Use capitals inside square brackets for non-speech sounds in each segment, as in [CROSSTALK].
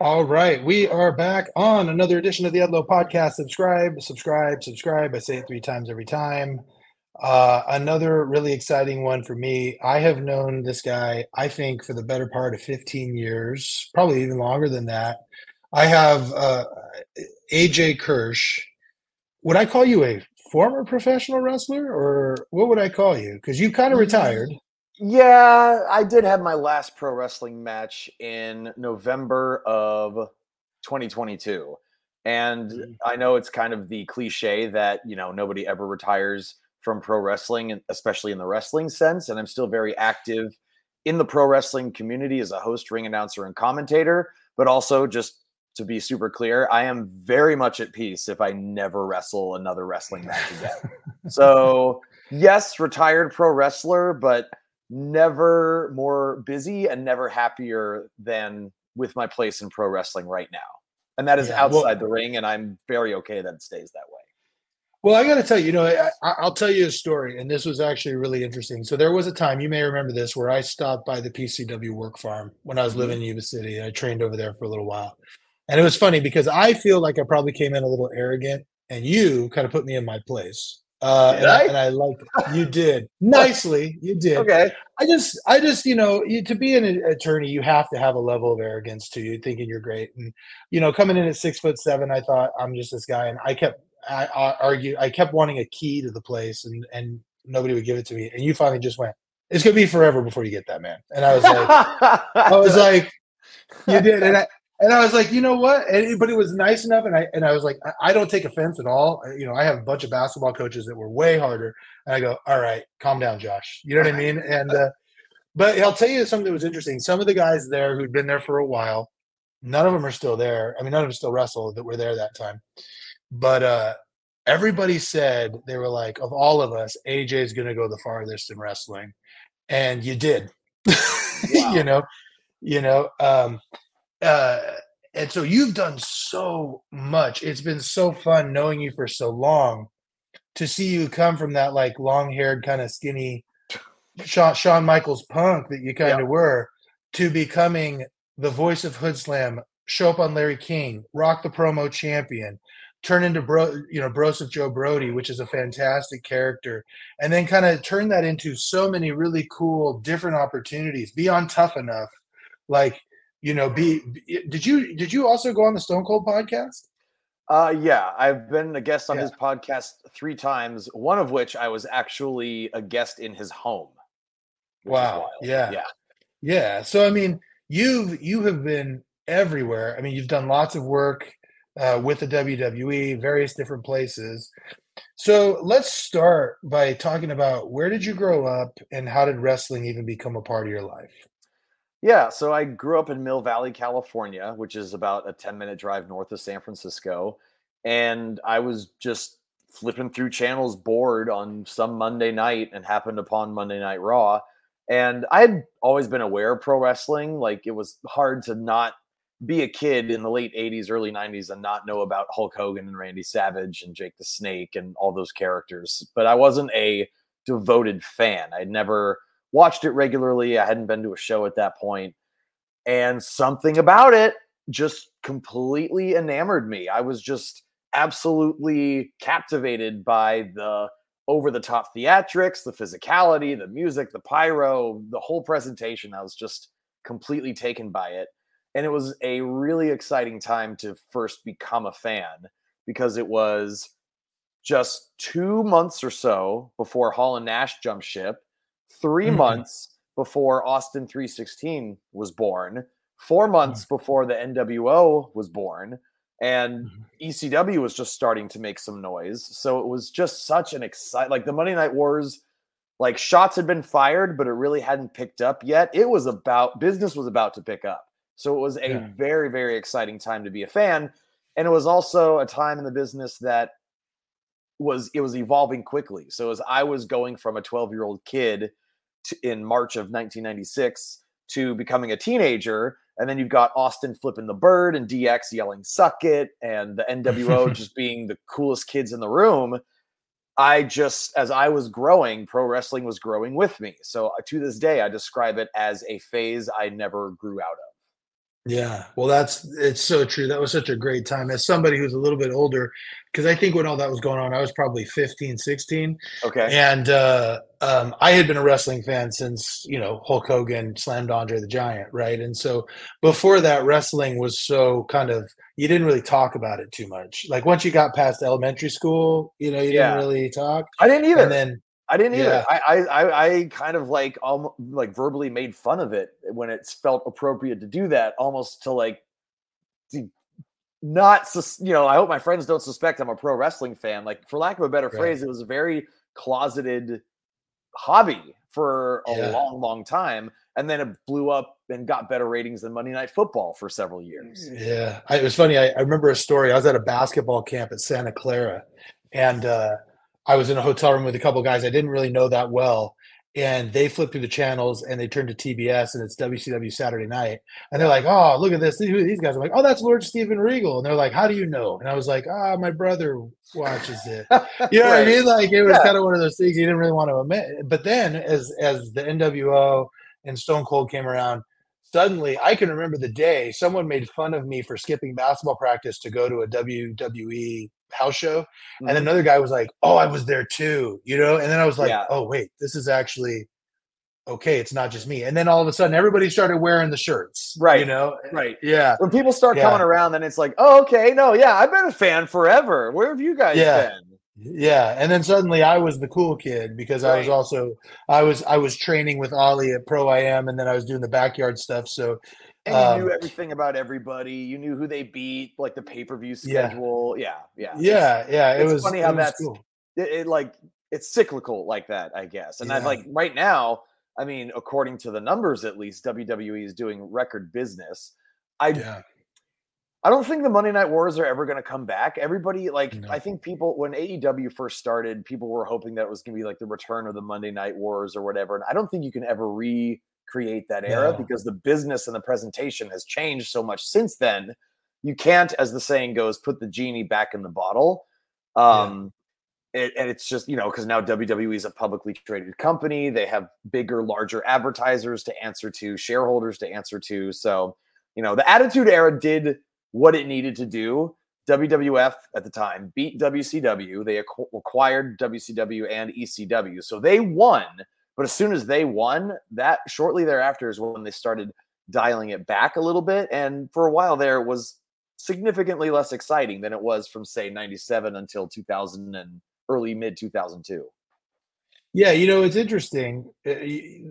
All right, we are back on another edition of the Edlow Podcast. Subscribe, subscribe, subscribe. I say it three times every time. Uh, another really exciting one for me. I have known this guy, I think, for the better part of 15 years, probably even longer than that. I have uh, AJ Kirsch. Would I call you a former professional wrestler, or what would I call you? Because you kind of retired. Yeah, I did have my last pro wrestling match in November of 2022. And Mm-hmm. I know it's kind of the cliche that, you know, nobody ever retires from pro wrestling, especially in the wrestling sense. And I'm still very active in the pro wrestling community as a host, ring announcer, and commentator. But also, just to be super clear, I am very much at peace if I never wrestle another wrestling match again. [LAUGHS] so, yes, retired pro wrestler, but never more busy and never happier than with my place in pro wrestling right now. And that is Yeah, well- outside the ring, and I'm very okay that it stays that way. Well, I got to tell you, you know, I, I- I'll tell you a story, and this was actually really interesting. So there was a time you may remember this where I stopped by the PCW work farm when I was living mm-hmm. in Yuba City. And I trained over there for a little while, and it was funny because I feel like I probably came in a little arrogant, and you kind of put me in my place. Uh, and, I? I? and I liked it. You [LAUGHS] did nicely. You did. Okay. I just, I just, you know, you, to be an attorney, you have to have a level of arrogance to you, thinking you're great. And you know, coming in at six foot seven, I thought I'm just this guy, and I kept, I, I argue, I kept wanting a key to the place, and and nobody would give it to me. And you finally just went, "It's gonna be forever before you get that, man." And I was like, [LAUGHS] I was like, you did, and I. And I was like, you know what? It- but it was nice enough, and I and I was like, I, I don't take offense at all. I- You know, I have a bunch of basketball coaches that were way harder, and I go, all right, calm down, Josh. You know what I mean? [LAUGHS] And uh, but I'll tell you something that was interesting. Some of the guys there who'd been there for a while, none of them are still there. I mean, none of them still wrestle that were there that time. But uh, everybody said they were like, of all of us, AJ's going to go the farthest in wrestling, and you did. [LAUGHS] Wow. you know, you know. Um, uh, and so you've done so much. It's been so fun knowing you for so long. To see you come from that like long-haired, kind of skinny Shawn, Shawn Michaels punk that you kind of Yeah. were to becoming the voice of Hoodslam, show up on Larry King, rock the promo champion, turn into bro, you know, Broseph Joe Brody, which is a fantastic character, and then kind of turn that into so many really cool different opportunities. beyond Tough Enough, like you know, be. be- Did you did you also go on the Stone Cold podcast? Uh, yeah, I've been a guest on Yeah. his podcast three times. One of which I was actually a guest in his home. Wow, yeah. yeah. Yeah. So I mean, you've you have been everywhere. I mean, you've done lots of work uh, with the WWE, various different places. So let's start by talking about where did you grow up and how did wrestling even become a part of your life? Yeah, so I grew up in Mill Valley, California, which is about a 10 minute drive north of San Francisco. And I was just flipping through channels bored on some Monday night and happened upon Monday Night Raw. And I had always been aware of pro wrestling. Like it was hard to not be a kid in the late 80s, early 90s and not know about Hulk Hogan and Randy Savage and Jake the Snake and all those characters. But I wasn't a devoted fan. I'd never watched it regularly. I hadn't been to a show at that point, and something about it just completely enamored me. I was just absolutely captivated by the over the top theatrics, the physicality, the music, the pyro, the whole presentation. I was just completely taken by it. And it was a really exciting time to first become a fan because it was just two months or so before Hall and Nash jumped ship 3 Mhm. months before Austin 316 was born, four months before the NWO was born, and Mhm. ECW was just starting to make some noise. So it was just such an excite like the Monday Night Wars, like shots had been fired, but it really hadn't picked up yet. It was about business was about to pick up. So it was a Yeah. very, very exciting time to be a fan. And it was also a time in the business that was it was evolving quickly. So as I was going from a 12 year old kid to, in March of 1996 to becoming a teenager, and then you've got Austin flipping the bird and DX yelling "suck it," and the NWO [LAUGHS] just being the coolest kids in the room. I just, as I was growing, pro wrestling was growing with me. So uh, to this day, I describe it as a phase I never grew out of. Yeah, well, that's it's so true. That was such a great time. As somebody who's a little bit older, because I think when all that was going on, I was probably 15, 16. Okay. And uh, um, I had been a wrestling fan since, you know, Hulk Hogan slammed Andre the Giant, right? And so before that, wrestling was so kind of, you didn't really talk about it too much. Like once you got past elementary school, you know, you Yeah. didn't really talk. I didn't either. And then, I didn't either. Yeah. I, I, I, I kind of like almost like verbally made fun of it when it felt appropriate to do that, almost to like to not, sus- you know. I hope my friends don't suspect I'm a pro wrestling fan. Like, for lack of a better Right. phrase, it was a very closeted hobby for a Yeah. long, long time, and then it blew up and got better ratings than Monday Night Football for several years. Yeah, I, it was funny. I, I remember a story. I was at a basketball camp at Santa Clara, and uh, I was in a hotel room with a couple guys I didn't really know that well, and they flipped through the channels and they turned to TBS and it's WCW Saturday Night, and they're like, "Oh, look at this! Who are these guys?" I'm like, "Oh, that's Lord Steven Regal," and they're like, "How do you know?" And I was like, "Ah, my brother watches it." [LAUGHS] You know what I mean? Like it was Yeah. kind of one of those things you didn't really want to admit. But then, as as the NWO and Stone Cold came around, suddenly I can remember the day someone made fun of me for skipping basketball practice to go to a WWE house show, and Mhm. another guy was like, "Oh, I was there too," you know. And then I was like, Yeah. "Oh, wait, this is actually." Okay, it's not just me. And then all of a sudden everybody started wearing the shirts. Right. You know? Right. Yeah. When people start Yeah. coming around, then it's like, oh, okay, no, yeah, I've been a fan forever. Where have you guys Yeah. been? Yeah, and then suddenly I was the cool kid because I was also I was I was training with Ollie at Pro AM, and then I was doing the backyard stuff. So And you Um, knew everything about everybody. You knew who they beat, like the pay per view Yeah. schedule. Yeah, yeah, It's- yeah, yeah, it it's was funny how that's- cool. it, it, like it's cyclical like that, I guess. And I Yeah. like right now. I mean, according to the numbers, at least WWE is doing record business. I Yeah, I don't think the Monday Night Wars are ever going to come back. Everybody, like, No. I think people, when AEW first started, people were hoping that it was going to be like the return of the Monday Night Wars or whatever. And I don't think you can ever recreate that era No. because the business and the presentation has changed so much since then. You can't, as the saying goes, put the genie back in the bottle. Um, it, and it's just, you know, because now WWE is a publicly traded company. They have bigger, larger advertisers to answer to, shareholders to answer to. So, you know, the Attitude Era did what it needed to do. WWF at the time beat WCW. They acqu- acquired WCW and ECW. So they won. But as soon as they won, that shortly thereafter is when they started dialing it back a little bit. And for a while there, it was significantly less exciting than it was from, say, 97 until 2000 and early mid 2002. yeah. You know, it's interesting uh,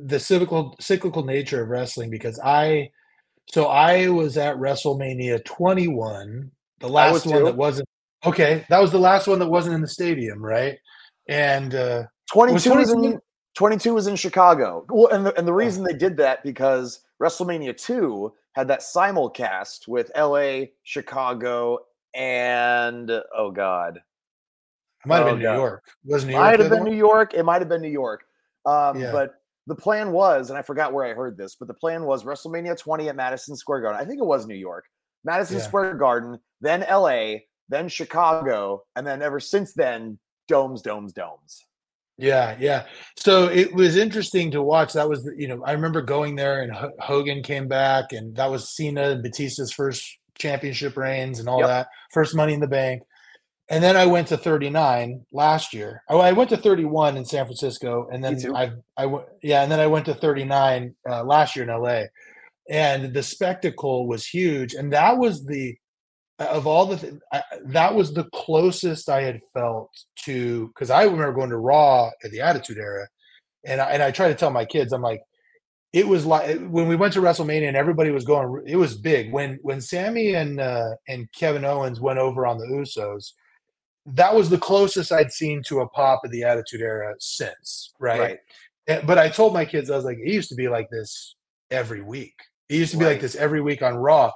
the cyclical cyclical nature of wrestling because I, so I was at WrestleMania 21, the last one too. that wasn't okay. That was the last one that wasn't in the stadium, right? And uh, 22 was, 22 in 22 was in Chicago. Well, and the, and the reason they did that because WrestleMania 2 had that simulcast with LA, Chicago, and oh god, it might have Oh, been New God. York. Was New York? might have been one? New York. It might have been New York. Um, Yeah. But the plan was, and I forgot where I heard this, but the plan was WrestleMania 20 at Madison Square Garden. I think it was New York, Madison Yeah. Square Garden, then LA, then Chicago, and then ever since then, domes, domes, domes. Yeah, yeah. So it was interesting to watch. That was, you know, I remember going there and H- Hogan came back, and that was Cena and Batista's first championship reigns and all Yep. that, first Money in the Bank. And then I went to 39 last year. Oh, I went to 31 in San Francisco, and then. I, I went, yeah, and then I went to 39 uh, last year in LA, and the spectacle was huge. And that was the, of all the, th- I, that was the closest I had felt to, because I remember going to Raw at the Attitude Era, and I, and I try to tell my kids, I'm like, it was like when we went to WrestleMania and everybody was going, it was big. When when Sami and uh, and Kevin Owens went over on the Usos, that was the closest I'd seen to a pop of the Attitude Era since, right? Right. And- But I told my kids, I was like, it used to be like this every week. It used to be like this every week on Raw,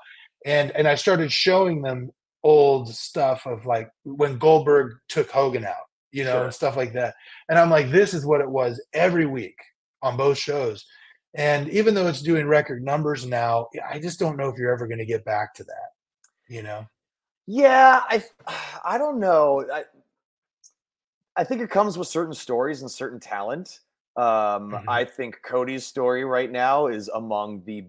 and and I started showing them old stuff of like when Goldberg took Hogan out, you know, Sure. and stuff like that. And I'm like, this is what it was every week on both shows. And even though it's doing record numbers now, I just don't know if you're ever going to get back to that, you know. Yeah, I [SIGHS] I don't know. I I think it comes with certain stories and certain talent. Um, Mhm. I think Cody's story right now is among the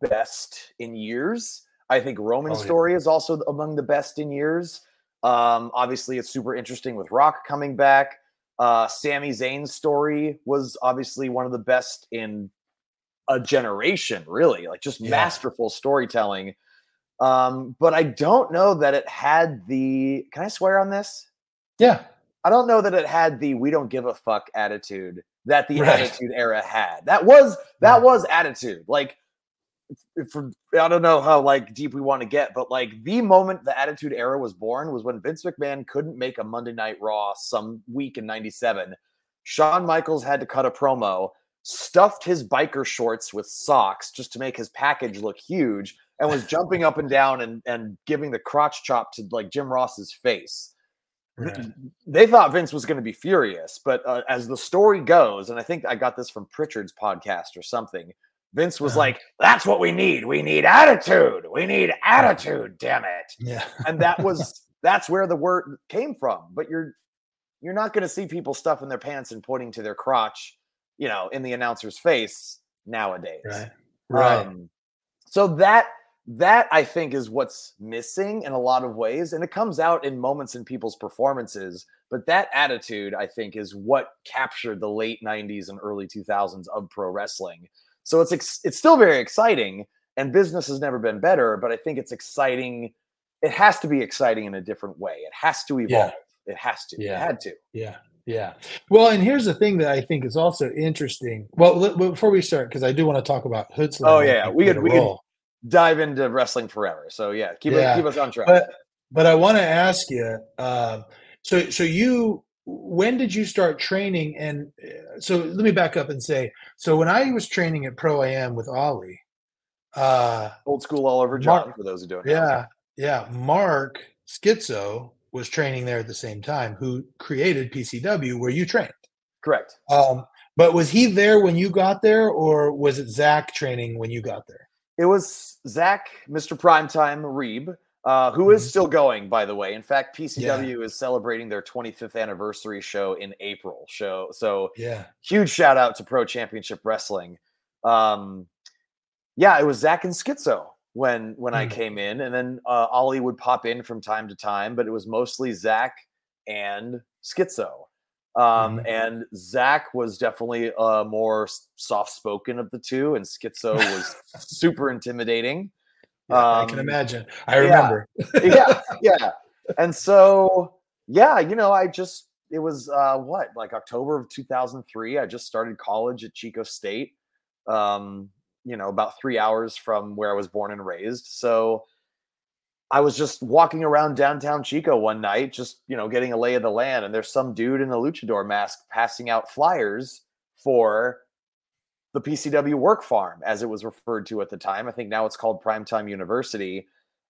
best in years. I think Roman's Oh, yeah. story is also among the best in years. Um, obviously, it's super interesting with Rock coming back. Uh, Sami Zayn's story was obviously one of the best in a generation, really, like just Yeah. masterful storytelling. Um, but I don't know that it had the. Can I swear on this? Yeah. I don't know that it had the "we don't give a fuck" attitude that the Right. Attitude Era had. That was that Yeah. was attitude. Like, for I don't know how like deep we want to get, but like the moment the Attitude Era was born was when Vince McMahon couldn't make a Monday Night Raw some week in '97. Shawn Michaels had to cut a promo, stuffed his biker shorts with socks just to make his package look huge, and was [LAUGHS] jumping up and down and and giving the crotch chop to like Jim Ross's face Right. they thought Vince was going to be furious, but uh, as the story goes, and I think I got this from Pritchard's podcast or something, Vince was Uh-huh. like, "That's what we need. We need attitude. We need attitude. Damn it!" Yeah. And that [LAUGHS] was that's where the word came from. But you're you're not going to see people stuffing their pants and pointing to their crotch, you know, in the announcer's face nowadays. Right. Right. Um, so that that I think is what's missing in a lot of ways, and it comes out in moments in people's performances. But that attitude, I think, is what captured the late '90s and early 2000s of pro wrestling. So it's ex- it's still very exciting, and business has never been better. But I think it's exciting. It has to be exciting in a different way. It has to evolve. It has to. Yeah. It had to. Yeah. Yeah. Well, and here's the thing that I think is also interesting. Well, let- before we start, because I do want to talk about Hoodslam. Oh, yeah, we could- we could- Dive into wrestling forever. So yeah, keep Yeah, it keep us on track. But but I want to ask you. Um, so so you when did you start training? And uh, so let me back up and say. So when I was training at Pro AM with Ollie, uh, Old school all over John Mark- for those who don't know. yeah, yeah, Mark Schizo was training there at the same time. Who created PCW where you trained? Correct. Um, but was he there when you got there, or was it Zach training when you got there? It was Zach, Mr. Primetime Reeb, uh, who is Mhm. still going, by the way. In fact, PCW is celebrating their 25th anniversary show in April. Show so Yeah, huge shout out to Pro Championship Wrestling. Um, yeah, it was Zach and Schizo when when I Hmm. came in, and then uh, Ollie would pop in from time to time, but it was mostly Zach and Schizo. Um, Mhm. And Zach was definitely uh, more soft spoken of the two, and Schizo was [LAUGHS] super intimidating. Yeah I can Um, imagine. I remember. [LAUGHS] yeah, yeah. And so, yeah, you know, I just it was uh what like October of 2003. I just started college at Chico State. Um, you know, about three hours from where I was born and raised. So I was just walking around downtown Chico one night, just you know, getting a lay of the land, and there's some dude in a luchador mask passing out flyers for the PCW work farm, as it was referred to at the time. I think now it's called Primetime University.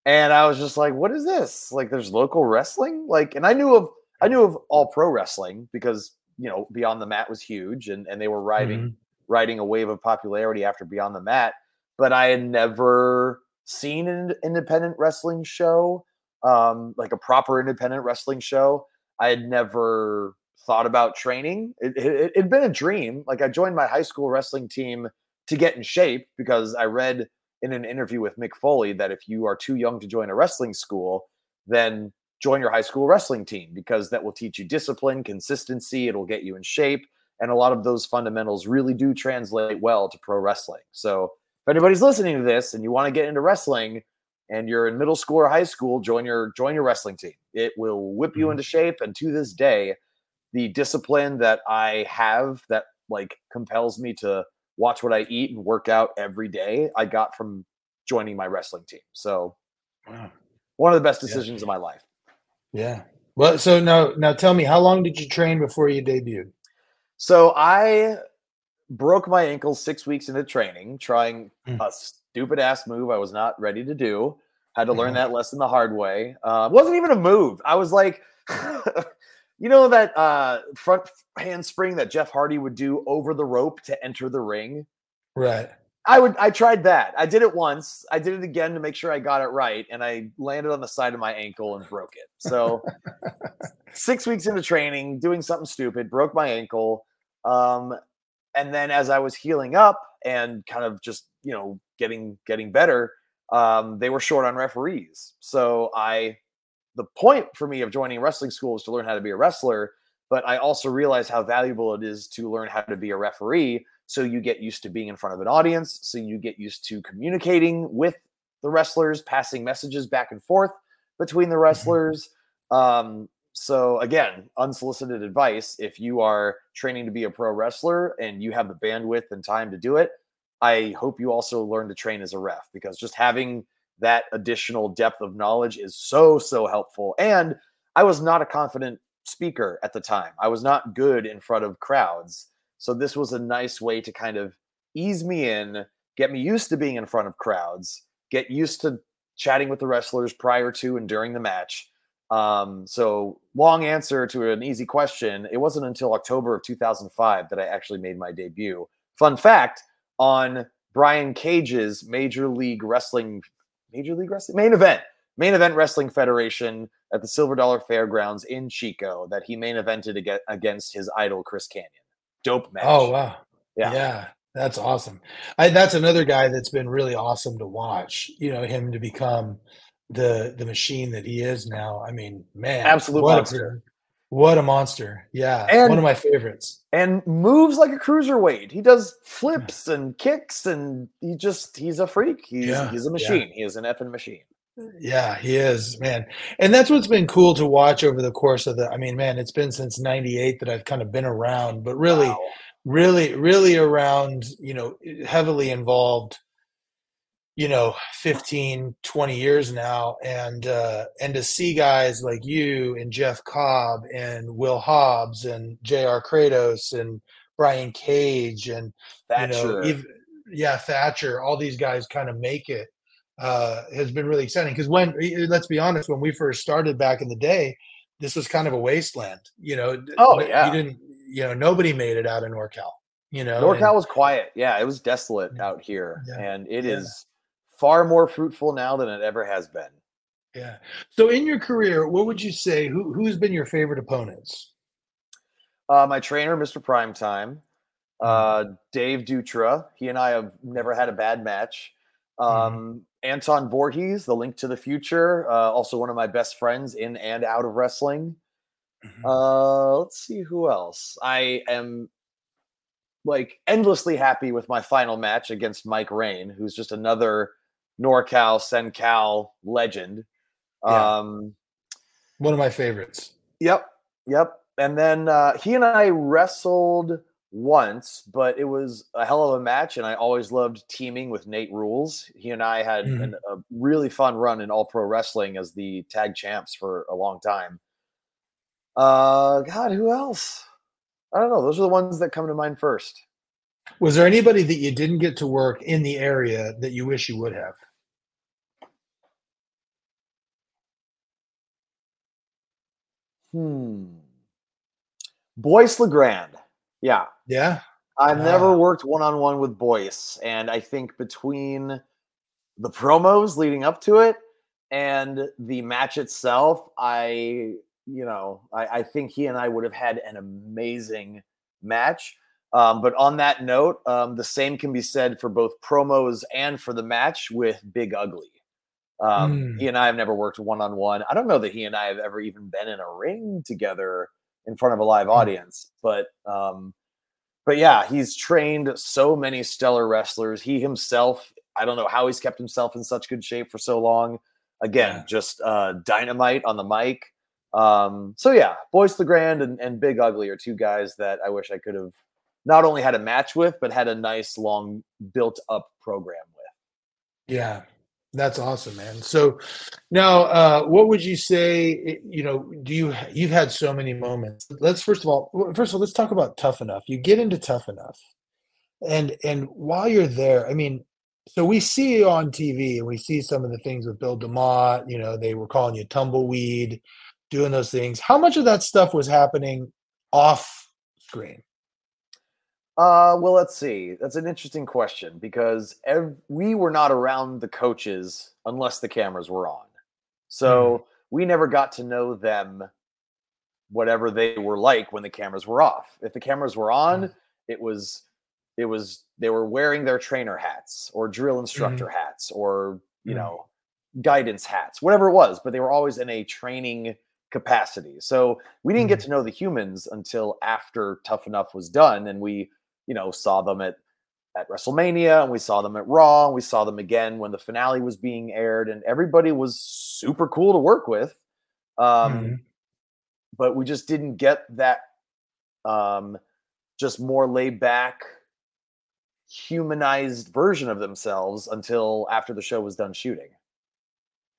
And I was just like, what is this? Like there's local wrestling? Like, and I knew of I knew of all pro wrestling because you know, Beyond the Mat was huge and, and they were riding Mhm. riding a wave of popularity after Beyond the Mat, but I had never seen an independent wrestling show, um, like a proper independent wrestling show. I had never thought about training. It, it, it'd been a dream. Like I joined my high school wrestling team to get in shape because I read in an interview with Mick Foley that if you are too young to join a wrestling school, then join your high school wrestling team because that will teach you discipline, consistency, it'll get you in shape. And a lot of those fundamentals really do translate well to pro wrestling. So if anybody's listening to this and you want to get into wrestling and you're in middle school or high school, join your join your wrestling team. It will whip you Mhm. into shape. And to this day, the discipline that I have that like compels me to watch what I eat and work out every day, I got from joining my wrestling team. So Wow. one of the best Yeah. decisions of my life. Yeah. Well, so now now tell me, how long did you train before you debuted? So I broke my ankle six weeks into training, trying Mm. a stupid ass move I was not ready to do. Had to learn Mhm. that lesson the hard way. Uh, wasn't even a move. I was like, [LAUGHS] you know that uh, front handspring that Jeff Hardy would do over the rope to enter the ring. Right. I would. I tried that. I did it once. I did it again to make sure I got it right, and I landed on the side of my ankle and broke it. So [LAUGHS] six weeks into training, doing something stupid, broke my ankle. Um, and then as I was healing up and kind of just you know getting getting better, um, they were short on referees. So I, the point for me of joining wrestling school is to learn how to be a wrestler. But I also realize how valuable it is to learn how to be a referee. So you get used to being in front of an audience. So you get used to communicating with the wrestlers, passing messages back and forth between the Mm-hmm. wrestlers. Um, so again, unsolicited advice: if you are training to be a pro wrestler and you have the bandwidth and time to do it, I hope you also learn to train as a ref because just having that additional depth of knowledge is so so helpful. And I was not a confident speaker at the time. I was not good in front of crowds. So this was a nice way to kind of ease me in, get me used to being in front of crowds, get used to chatting with the wrestlers prior to and during the match. Um, so long answer to an easy question. It wasn't until October of 2005 that I actually made my debut. Fun fact on Brian Cage's Major League Wrestling, Major League Wrestling main event, main event wrestling federation at the Silver Dollar Fairgrounds in Chico that he main evented ag- against his idol Chris Kanyon. Dope match. Oh wow. Yeah. Yeah. That's awesome. I, that's another guy that's been really awesome to watch. You know, him to become the the machine that he is now. I mean, man, Absolute monster. What a monster. Yeah. And- one of my favorites. and moves like a cruiserweight. He does flips and kicks, and he just he's a freak. He's Yeah, he's a yeah. machine. He is an effing machine. Yeah, he is, man. And that's what's been cool to watch over the course of the I mean, man, it's been since 98 that I've kind of been around, but really Wow. really really around you know heavily involved you know 15 20 years now and uh and to see guys like you and jeff cobb and will hobbs and jr kratos and brian cage and Thatcher. you know yeah thatcher all these guys kind of make it uh has been really exciting because when let's be honest when we first started back in the day this was kind of a wasteland you know Oh, you yeah. didn't you know nobody made it out of norcal you know NorCal and- was quiet. Yeah, it was desolate out here, Yeah. and it Yeah. is far more fruitful now than it ever has been. Yeah. So in your career, what would you say? Who who's been your favorite opponents? Uh, my trainer, Mr. Primetime, Mm-hmm. uh, Dave Dutra. He and I have never had a bad match. Mm-hmm. Um, Anton Voorhees, the Link to the Future, uh, also one of my best friends in and out of wrestling. Mhm. Uh, let's see who else. I am like endlessly happy with my final match against Mike Rain, who's just another NorCal SenCal legend. Yeah. Um, One of my favorites. Yep, yep. And then uh, he and I wrestled once, but it was a hell of a match, and I always loved teaming with Nate Rules. He and I had Mhm. an, a really fun run in All Pro Wrestling as the tag champs for a long time. Uh, God, who else? I don't know. Those are the ones that come to mind first. Was there anybody that you didn't get to work in the area that you wish you would have? Hmm. Boyce Legrand. Yeah, Yeah. I've never Ah. worked one on one with Boyce, and I think between the promos leading up to it and the match itself, I, you know, I, I think he and I would have had an amazing match. Um, but on that note, um, the same can be said for both promos and for the match with Big Ugly. Um, Mm. He and I have never worked one on one. I don't know that he and I have ever even been in a ring together in front of a live audience, but um, but yeah, he's trained so many stellar wrestlers. He himself, I don't know how he's kept himself in such good shape for so long. Again, Yeah. just uh, dynamite on the mic. Um, so yeah, Boyce Legrand and, and Big Ugly are two guys that I wish I could have not only had a match with, but had a nice long built up program with. Yeah. That's awesome, man. So now uh what would you say you know, do you you've had so many moments. Let's first of all first of all let's talk about tough enough. You get into tough enough. And and while you're there, I mean, so we see on TV and we see some of the things with Bill DeMott, you know, they were calling you tumbleweed, doing those things. How much of that stuff was happening off screen? Uh, well, let's see. That's an interesting question because ev- we were not around the coaches unless the cameras were on. So we never got to know them, whatever they were like when the cameras were off. If the cameras were on, Mm. it was it was they were wearing their trainer hats or drill instructor Mhm. hats or you Mhm. know guidance hats whatever it was but they were always in a training capacity so we didn't get Mhm. to know the humans until after tough enough was done and we you know saw them at at wrestlemania and we saw them at raw and we saw them again when the finale was being aired and everybody was super cool to work with um Mhm. but we just didn't get that um just more laid back humanized version of themselves until after the show was done shooting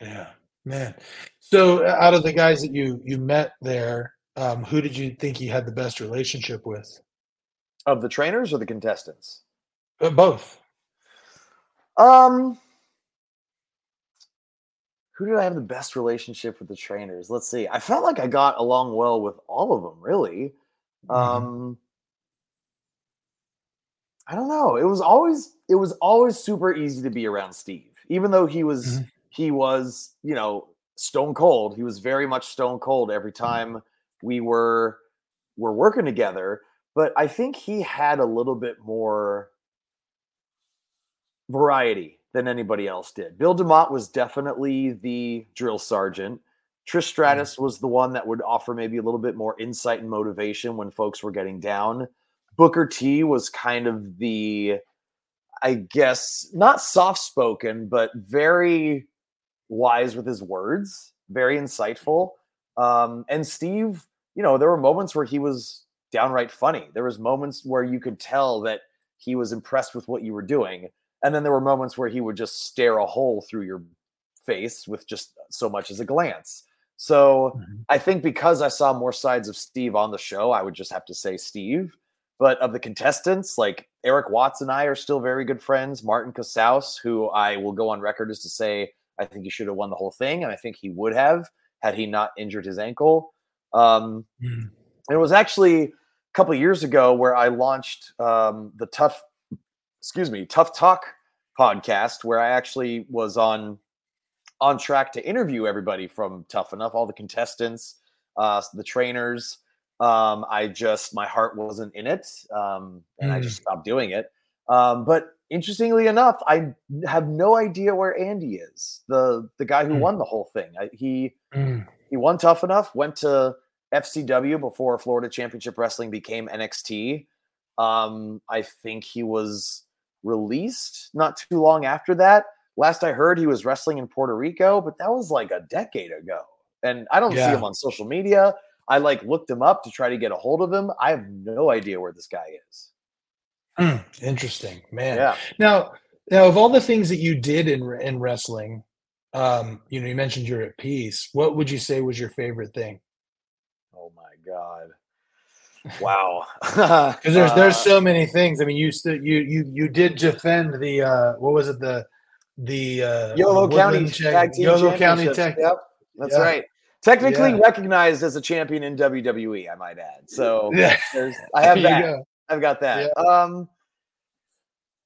Yeah, man. So, uh, out of the guys that you you met there, um, who did you think you had the best relationship with? Of the trainers or the contestants? Uh, both. um who did i have the best relationship with the trainers? Let's see. I felt like i got along well with all of them really. Mhm. um i don't know. It was always it was always super easy to be around steve. Even though he was Mhm. he was you know stone cold he was very much stone cold every time we were were working together but i think he had a little bit more variety than anybody else did. Bill demott was definitely the drill sergeant. Trish stratus was the one that would offer maybe a little bit more insight and motivation when folks were getting down. Booker t was kind of the i guess not soft spoken but very wise with his words, very insightful. Um, and Steve, you know, there were moments where he was downright funny. There was moments where you could tell that he was impressed with what you were doing, and then there were moments where he would just stare a hole through your face with just so much as a glance. So Mhm. I think because I saw more sides of Steve on the show, I would just have to say Steve. But of the contestants, like Eric Watts and I are still very good friends. Martin Casaus, who I will go on record as to say I think he should have won the whole thing, and I think he would have had he not injured his ankle. Um, Mhm. it was actually couple of years ago where I launched um, the Tough, excuse me, Tough Talk podcast, where I actually was on on track to interview everybody from Tough Enough, all the contestants, uh, the trainers. Um, I just my heart wasn't in it, um, and I Mm. just stopped doing it. Um, but interestingly enough, I have no idea where Andy is, the the guy who Mm. won the whole thing. I, he Mm. he won tough enough went to fcw before florida championship wrestling became nxt um i think he was released not too long after that last i heard he was wrestling in puerto rico but that was like a decade ago and i don't see him on social media i like looked him up to try to get a hold of him i have no idea where this guy is Mm. Interesting, man. yeah Now, now, of all the things that you did in in wrestling, um, you know, you mentioned you're at peace. What would you say was your favorite thing? God wow [LAUGHS] Because there's there's Uh, so many things. I mean, you still you you you did defend the uh, what was it the the uh, Yolo County Check- Tag Team Yolo County. Tech. Yep, that's Yeah. right. Technically Yeah. recognized as a champion in WWE, I might add. So Yeah, [LAUGHS] I have that. go. I've got that. Um,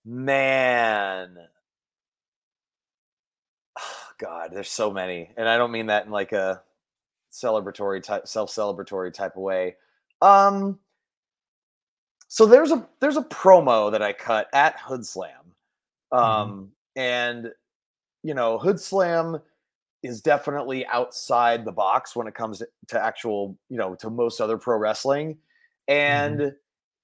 man, [SIGHS] God, there's so many, and I don't mean that in like a celebratory type, self-celebratory type of way. Um, so there's a there's a promo that I cut at Hoodslam, um, and you know Hoodslam is definitely outside the box when it comes to, to actual you know to most other pro wrestling, and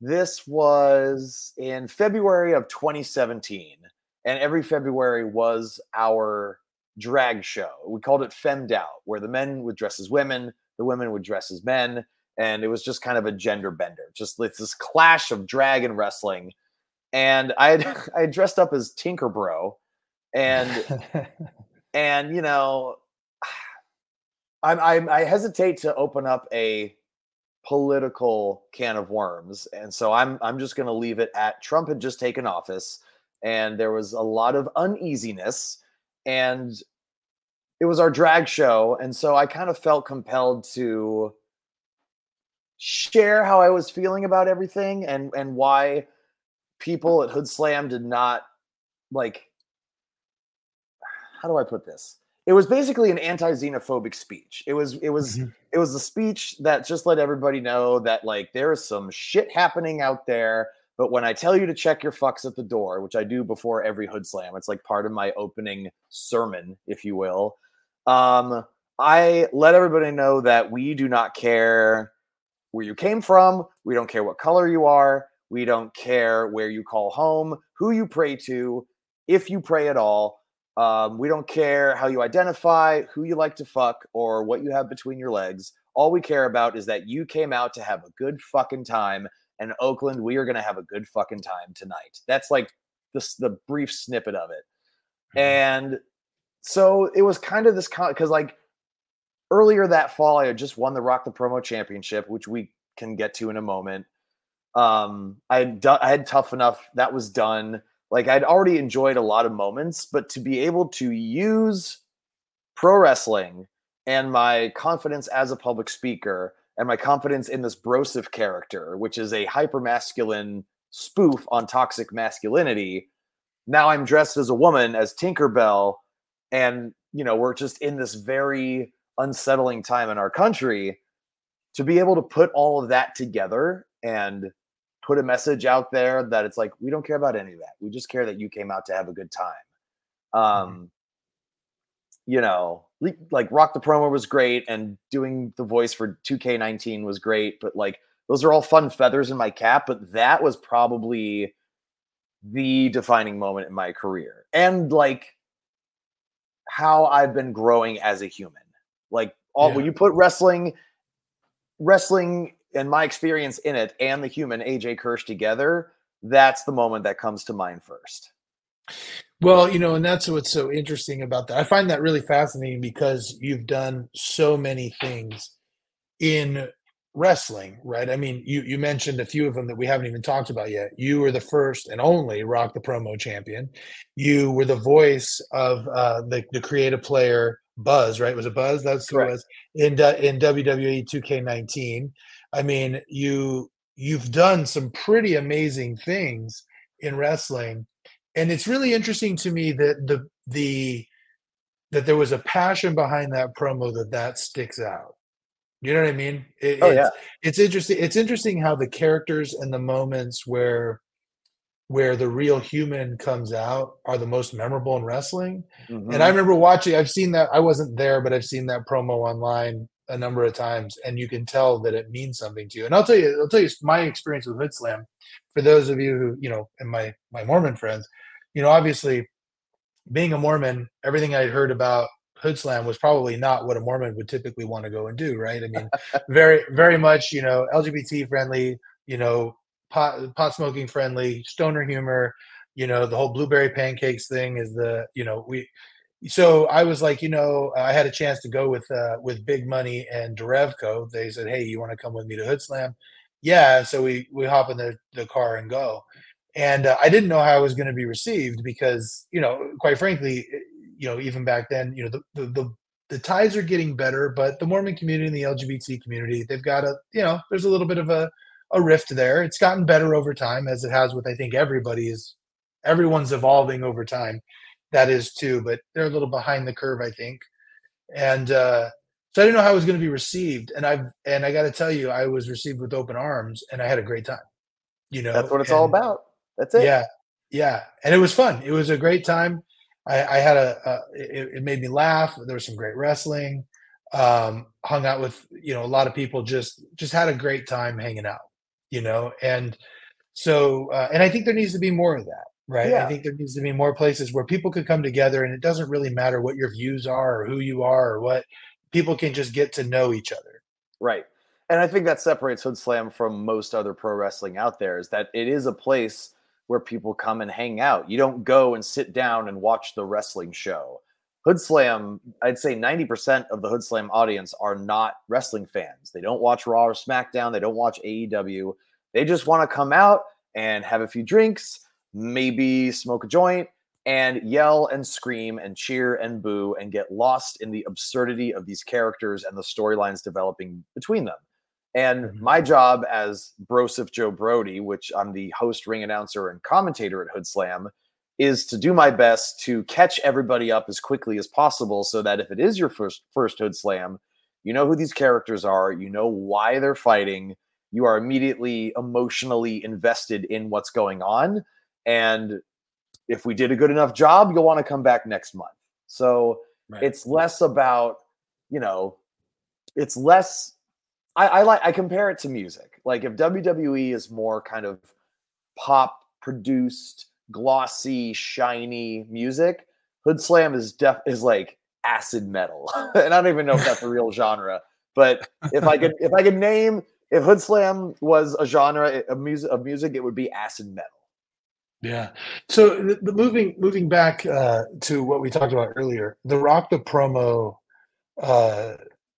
this was in February of 2017, and every February was our drag show. We called it Femmed Out, where the men would dress as women, the women would dress as men, and it was just kind of a gender bender. Just it's this clash of drag and wrestling. And I had [LAUGHS] I had dressed up as Tinker Bro, and [LAUGHS] and you know, I'm, I'm I hesitate to open up a political can of worms, and so I'm I'm just going to leave it at Trump had just taken office, and there was a lot of uneasiness, and it was our drag show, and so I kind of felt compelled to share how I was feeling about everything and and why people at Hoodslam did not like how do I put this? It was basically an anti-xenophobic speech. It was it was Mhm. it was a speech that just let everybody know that like there is some shit happening out there But when I tell you to check your fucks at the door, which I do before every hoodslam, it's like part of my opening sermon, if you will. Um, I let everybody know that we do not care where you came from. We don't care what color you are. We don't care where you call home, who you pray to, if you pray at all. Um, we don't care how you identify, who you like to fuck, or what you have between your legs. All we care about is that you came out to have a good fucking time. And Oakland, we are going to have a good fucking time tonight. That's like the, the brief snippet of it. Mm-hmm. And so it was kind of this because like earlier that fall, I had just won the Rock the Promo Championship, which we can get to in a moment. Um, I had done, I had tough enough. That was done. Like I'd already enjoyed a lot of moments, but to be able to use pro wrestling and my confidence as a public speaker and my confidence in this Broseph character, which is a hypermasculine spoof on toxic masculinity. Now I'm dressed as a woman as Tinkerbell, and you know we're just in this very unsettling time in our country to be able to put all of that together and put a message out there that it's like we don't care about any of that we just care that you came out to have a good time mm-hmm. um. You know like rock the promo was great and doing the voice for 2k19 was great but like those are all fun feathers in my cap but that was probably the defining moment in my career and like how i've been growing as a human like all yeah. when you put wrestling, wrestling and my experience in it and the human AJ Kirsch together, that's the moment that comes to mind first. Well, you know, and that's what's so interesting about that. I find that really fascinating because you've done so many things in wrestling, right? I mean, you you mentioned a few of them that we haven't even talked about yet. You were the first and only Rock the Promo champion. You were the voice of uh, the the creative player Buzz, right? Was it Buzz? That's who it was in uh, in WWE 2K19. I mean, you you've done some pretty amazing things in wrestling, and it's really interesting to me that the the that there was a passion behind that promo that that sticks out. You know what I mean? It, oh it's, yeah. It's interesting. It's interesting how the characters and the moments where where the real human comes out are the most memorable in wrestling. Mm-hmm. And I remember watching, I've seen that, I wasn't there, but I've seen that promo online a number of times, and you can tell that it means something to you. And I'll tell you, I'll tell you my experience with Hoodslam. For those of you who, you know, and my my Mormon friends, you know, obviously being a Mormon, everything I'd heard about Hoodslam was probably not what a Mormon would typically want to go and do, right? I mean, [LAUGHS] very, very much, you know, LGBT friendly, you know, pot pot smoking friendly, stoner humor. You know, the whole blueberry pancakes thing is the you know we. So I was like, you know, I had a chance to go with uh, with Big Money and Derevko. They said, "Hey, you want to come with me to Hoodslam?" Yeah, so we we hop in the the car and go. And uh, I didn't know how I was going to be received because, you know, quite frankly, eh, you know, even back then, you know, the, the, the the ties are getting better, but the Mormon community and the LGBT community, they've got a, you know, there's a little bit of a a rift there. It's gotten better over time, as it has with I think everybody is everyone's evolving over time. That is too, but they're a little behind the curve, I think. And uh, so I didn't know how it was going to be received, and I've and I got to tell you, I was received with open arms, and I had a great time. You know, that's what it's and, all about. That's it. Yeah, yeah, and it was fun. It was a great time. I, I had a, a it, it, made me laugh. There was some great wrestling. Um, hung out with you know a lot of people. Just just had a great time hanging out you know and so uh, and i think there needs to be more of that right yeah. i think there needs to be more places where people could come together and it doesn't really matter what your views are or who you are or what people can just get to know each other right and i think that separates hoodslam from most other pro wrestling out there is that it is a place where people come and hang out you don't go and sit down and watch the wrestling show Hoodslam, I'd say 90% of the Hoodslam audience are not wrestling fans. They don't watch Raw or SmackDown. They don't watch AEW. They just want to come out and have a few drinks, maybe smoke a joint, and yell and scream and cheer and boo and get lost in the absurdity of these characters and the storylines developing between them. And mm-hmm. my job as Broseph Joe Brody, which I'm the host, ring announcer, and commentator at Hoodslam, is to do my best to catch everybody up as quickly as possible so that if it is your first first hoodslam you know who these characters are you know why they're fighting you are immediately emotionally invested in what's going on. And if we did a good enough job, you'll want to come back next month. So right. it's less about, you know, it's less. I, I like I compare it to music. Like if WWE is more kind of pop produced, glossy, shiny music, Hoodslam is def is like acid metal, [LAUGHS] and I don't even know if that's a real [LAUGHS] genre. But if I could, if I could name, if Hoodslam was a genre of music, of music, it would be acid metal. Yeah. So the, the moving moving back uh, to what we talked about earlier, the Rock the Promo uh,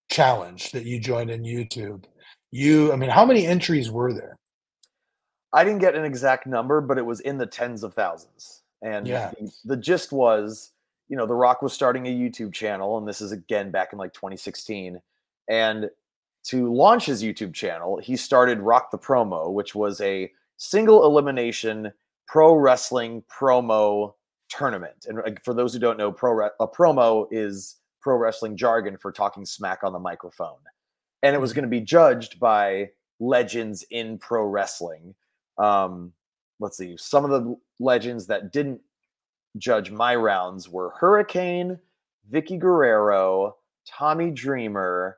challenge that you joined in YouTube. You, I mean, how many entries were there? I didn't get an exact number, but it was in the tens of thousands. And yeah. the, the gist was, you know, The Rock was starting a YouTube channel, and this is again back in like 2016. And to launch his YouTube channel, he started Rock the Promo, which was a single elimination pro wrestling promo tournament. And for those who don't know, pro a promo is pro wrestling jargon for talking smack on the microphone. And it was going to be judged by legends in pro wrestling. Um, let's see, some of the legends that didn't judge my rounds were Hurricane, Vickie Guerrero, Tommy Dreamer.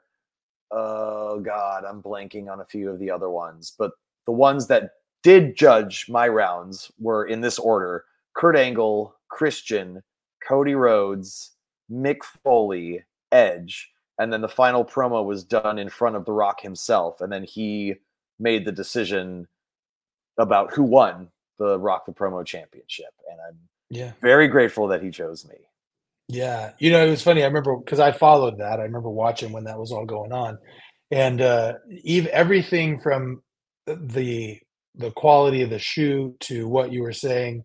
Oh God, I'm blanking on a few of the other ones, but the ones that did judge my rounds were in this order Kurt Angle, Christian, Cody Rhodes, Mick Foley, Edge. And then the final promo was done in front of The Rock himself. And then he made the decision about who won the Rock the Promo Championship. And I'm yeah very grateful that he chose me. Yeah. You know, it was funny. I remember because I followed that. I remember watching when that was all going on. And uh even everything from the the quality of the shoot to what you were saying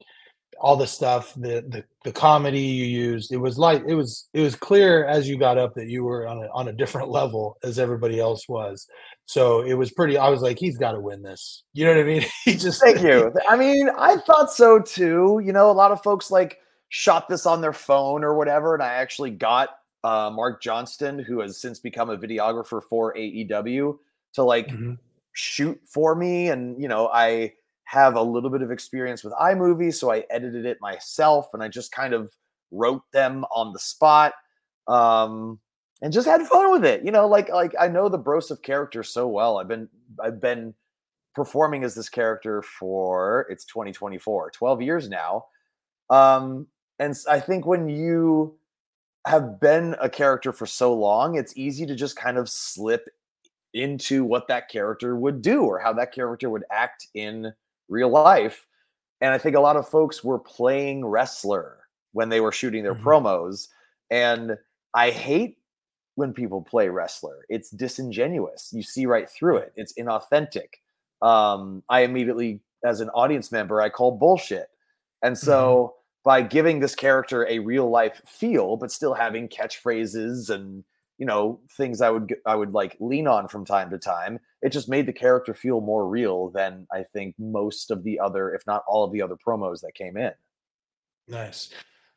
all the stuff the the, the comedy you used. It was like it was it was clear as you got up that you were on a, on a different [LAUGHS] level as everybody else was. So it was pretty i was like he's got to win this. You know what i mean? [LAUGHS] He just thank you. [LAUGHS] I mean i thought so too. You know a lot of folks like shot this on their phone or whatever and i actually got uh, mark johnston who has since become a videographer for aew to like mm-hmm shoot for me. And, you know, I have a little bit of experience with iMovie, so I edited it myself and I just kind of wrote them on the spot. Um, and just had fun with it. You know, like like I know the Broseph character so well. I've been I've been performing as this character for it's 2024, 12 years now. Um, and I think when you have been a character for so long, it's easy to just kind of slip into what that character would do or how that character would act in real life. And I think a lot of folks were playing wrestler when they were shooting their mm-hmm. promos. And I hate when people play wrestler. It's disingenuous. You see right through it. It's inauthentic. Um, I immediately, as an audience member, I call bullshit. And so mm-hmm. by giving this character a real life feel, but still having catchphrases and you know things i would i would like lean on from time to time it just made the character feel more real than i think most of the other if not all of the other promos that came in. Nice.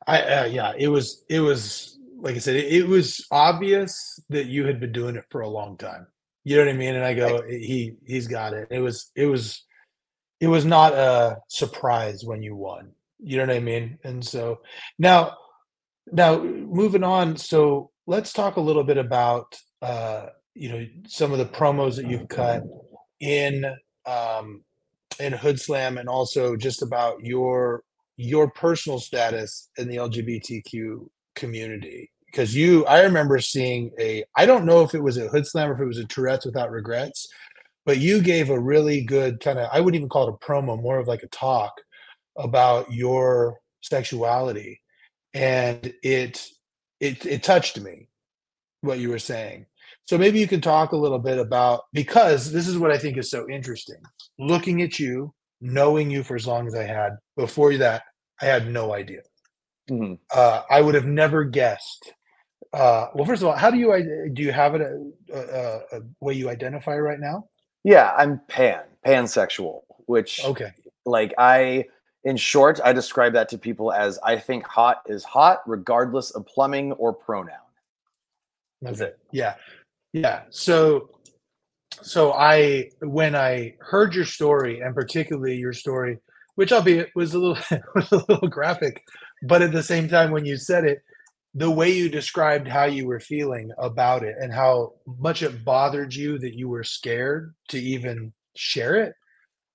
I uh, yeah it was it was like i said it, it, was obvious that you had been doing it for a long time. You know what i mean? And i go he he's got it. It was it was it was not a surprise when you won. You know what i mean? And so now now moving on so let's talk a little bit about uh, you know some of the promos that you've cut in um, in Hoodslam, and also just about your your personal status in the LGBTQ community. Because you, I remember seeing a, I don't know if it was a Hoodslam or if it was a Tourette's Without Regrets, but you gave a really good kind of, I wouldn't even call it a promo, more of like a talk about your sexuality. And it it it touched me what you were saying. So maybe you can talk a little bit about because this is what I think is so interesting. Looking at you, knowing you for as long as I had before that, I had no idea. Mm-hmm. Uh, I would have never guessed. Uh, well, first of all, how do you do? You have it a, a, a way you identify right now? Yeah, I'm pan pansexual, which okay, like I in short, I describe that to people as I think hot is hot, regardless of plumbing or pronoun. That's it. Yeah. Yeah. So so I when I heard your story, and particularly your story, which albeit was a little [LAUGHS] was a little graphic, but at the same time, when you said it, the way you described how you were feeling about it and how much it bothered you that you were scared to even share it,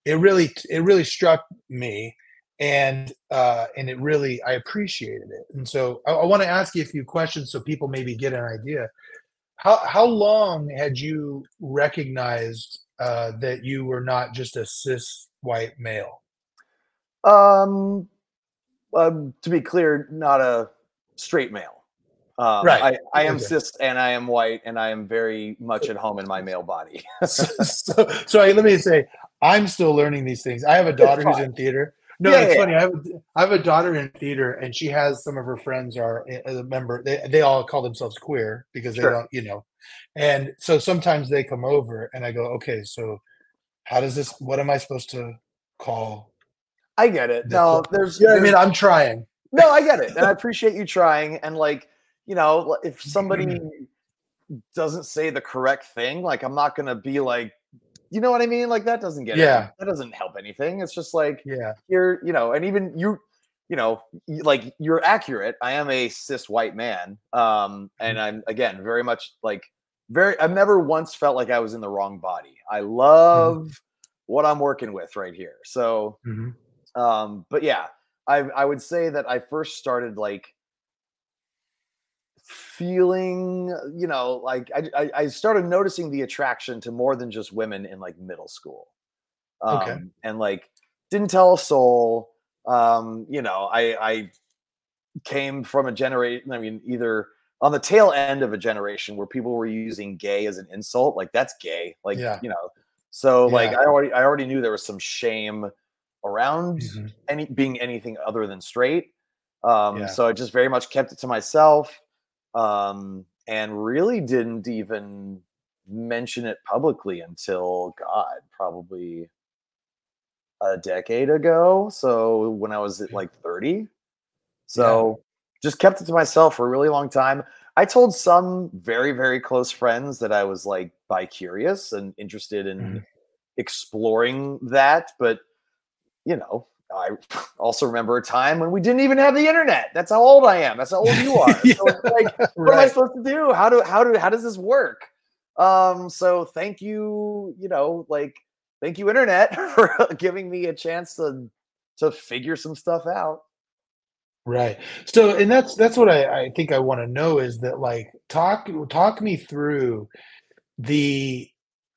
it really it really struck me and uh and it really i appreciated it and so i, I want to ask you a few questions so people maybe get an idea how how long had you recognized uh that you were not just a cis white male Um, um, to be clear, not a straight male. Um, Right. I, I am Okay. cis and I am white and I am very much at home in my male body. [LAUGHS] so, so, so I, let me say i'm still learning these things i have a daughter who's in theater no Yeah, it's yeah, funny I have, a, I have a daughter in theater and she has some of her friends are a member they, they all call themselves queer because they Sure. don't you know and so sometimes they come over and i go okay so how does this what am i supposed to call I get it. No, one? there's, you know what i mean i'm trying no, I get it, and I appreciate you trying. And like, you know, if somebody [CLEARS THROAT] doesn't say the correct thing, like, I'm not gonna be like, you know what I mean? Like, that doesn't get Yeah. it. That doesn't help anything. It's just like yeah you're, you know, and even you, you know, like you're accurate. I am a cis white man, um, and I'm again very much like very. I've never once felt like I was in the wrong body. I love what I'm working with right here. So Mhm. um, but yeah, I I would say that I first started like feeling, you know, like I I, I started noticing the attraction to more than just women in like middle school. Um, Okay. and like didn't tell a soul. Um, you know, I I came from a generation. I mean, either on the tail end of a generation where people were using gay as an insult, like that's gay, like Yeah. you know. So like I already I already knew there was some shame around Mhm. any being anything other than straight. Um, Yeah. So I just very much kept it to myself, um, and really didn't even mention it publicly until God, probably a decade ago. So when I was at like thirty, so just kept it to myself for a really long time. I told some very very close friends that I was like bi curious and interested in Mhm. exploring that, but you know, I also remember a time when we didn't even have the internet. That's how old I am. That's how old you are. [LAUGHS] So it's like, [LAUGHS] what am I supposed to do? How do how do how does this work? Um, so thank you, you know, like thank you, internet, [LAUGHS] for giving me a chance to to figure some stuff out. Right. So, and that's that's what I, I think I want to know is that like talk talk me through the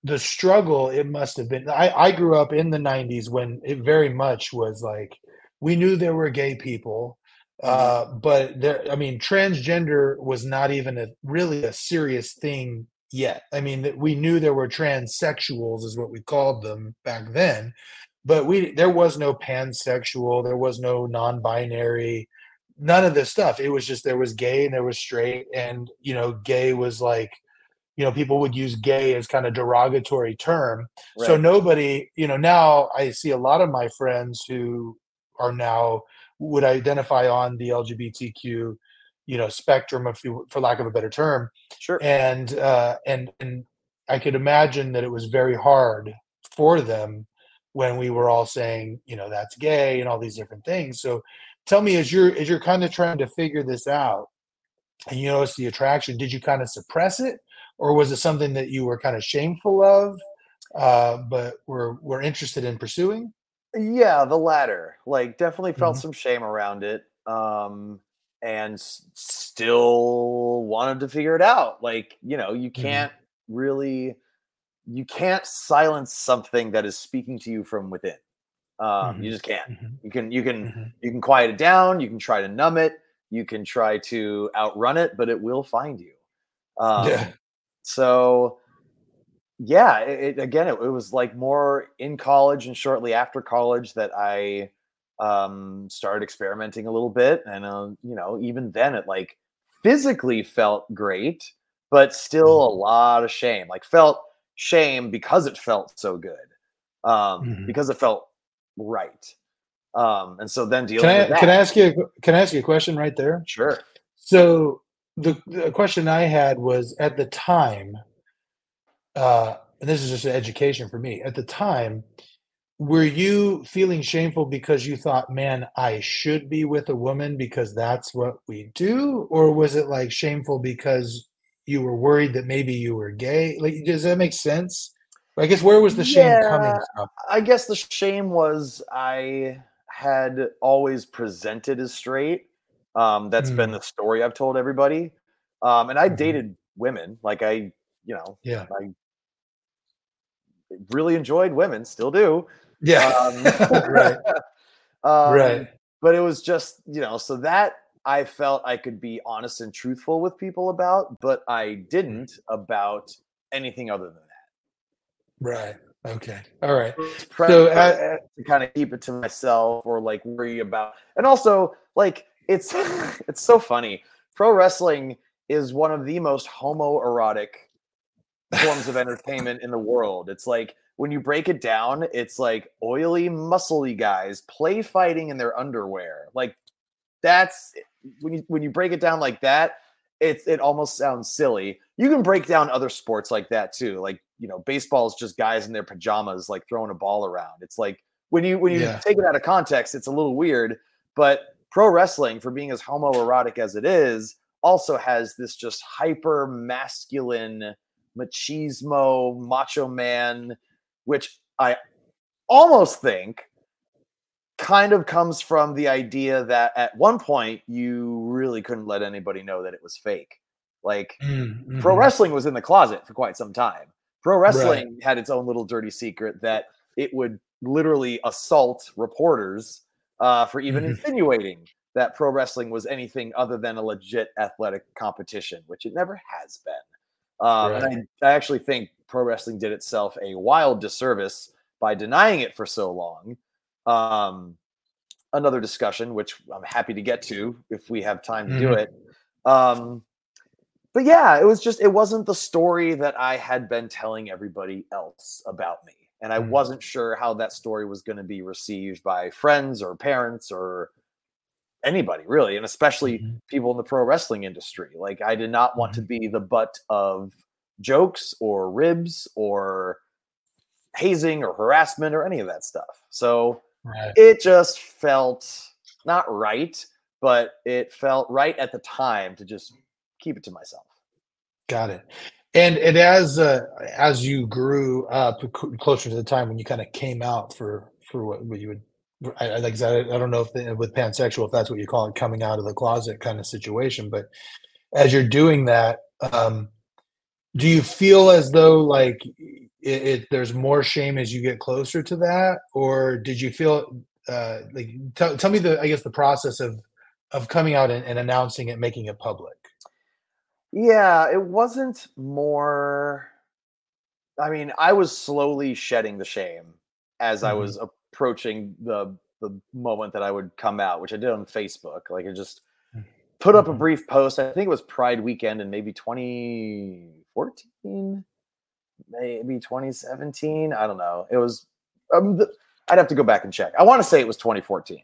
the struggle it must have been. I, I grew up in the 90s when it very much was like we knew there were gay people, uh, but there I mean transgender was not even a really a serious thing yet. I mean that we knew there were transsexuals is what we called them back then, but we there was no pansexual, there was no non-binary none of this stuff. It was just there was gay and there was straight, and you know, gay was like, you know, people would use gay as kind of derogatory term. So nobody, you know, now I see a lot of my friends who are now would identify on the LGBTQ, you know, spectrum, if you, for lack of a better term, Sure. and uh, and and I could imagine that it was very hard for them when we were all saying, you know, that's gay and all these different things. So tell me, as you're as you're kind of trying to figure this out, and you notice the attraction, did you kind of suppress it, or was it something that you were kind of shameful of, uh, but were were interested in pursuing? Yeah, the latter. Like, definitely felt Mhm. some shame around it. Um, and s- still wanted to figure it out. Like, you know, you Mhm. can't really, you can't silence something that is speaking to you from within. Um, you Mhm. just can't. Mhm. You can, you can, Mhm. you can quiet it down. You can try to numb it. You can try to outrun it, but it will find you. Um, Yeah. So yeah it, it- again it, it was like more in college and shortly after college that i um started experimenting a little bit and uh, you know even then it like physically felt great but still a lot of shame like felt shame because it felt so good um Mhm. because it felt right um and so then dealing Can I can I ask you can I ask you a question right there? sure So the, the question I had was at the time, uh, and this is just an education for me, at the time, were you feeling shameful because you thought, "Man, I should be with a woman because that's what we do?" Or was it, like, shameful because you were worried that maybe you were gay? Like, does that make sense? I guess where was the shame coming from? I guess the shame was I had always presented as straight. Um, that's been Mm, the story I've told everybody. Um, and I mhm. dated women, like I, you know, Yeah. I really enjoyed women, still do. Yeah. Um, [LAUGHS] Right. [LAUGHS] um, Right. but it was just, you know, so that I felt I could be honest and truthful with people about, but I Mm. didn't about anything other than that. Right. Okay. Alright. was So, uh to kind of keep it to myself or like worry about and also like it's [LAUGHS] it's so funny. Pro wrestling is one of the most homoerotic forms of [LAUGHS] entertainment in the world. It's like when you break it down it's like oily muscly guys play fighting in their underwear. Like that's when you when you break it down like that it's it almost sounds silly. You can break down other sports like that too. Like you know baseball is just guys in their pajamas like throwing a ball around. It's like when you when you Yeah. take it out of context it's a little weird but pro wrestling for being as homoerotic as it is also has this just hyper masculine machismo macho man which i almost think kind of comes from the idea that at one point you really couldn't let anybody know that it was fake. Like Mm, pro mhm. wrestling was in the closet for quite some time. Pro Right. wrestling had its own little dirty secret that it would literally assault reporters uh, for even Mhm. insinuating that pro wrestling was anything other than a legit athletic competition, which it never has been. Um, Right. and I, I actually think pro wrestling did itself a wild disservice by denying it for so long. Um, another discussion, which I'm happy to get to if we have time to do Mhm. it. Um, but yeah, it was just it wasn't the story that I had been telling everybody else about me, and I Mm. wasn't sure how that story was going to be received by friends or parents or anybody really, and especially Mhm. people in the pro wrestling industry. Like I did not want to Mhm. be the butt of jokes or ribs or hazing or harassment or any of that stuff. So Right. it just felt not right, but it felt right at the time to just keep it to myself. Got it. And and as, uh, as you grew up closer to the time when you kinda came out for for what what you would I like I I don't know if the with pansexual, if that's what you call it, coming out of the closet kinda situation, but as you're doing that, um, do you feel as though, like, it it there's more shame as you get closer to that? Or did you feel, uh, like tell tell me the I guess, the process of of coming out and and announcing it, making it public. Yeah, it wasn't more I mean, I was slowly shedding the shame as I Mhm. was approaching the the moment that I would come out, which I did on Facebook. Like I just Mm. put up a Mhm. brief post. I think it was Pride weekend in maybe 2014, maybe 2017. I don't know. It was um, I'd have to go back and check. I want to say it was 2014.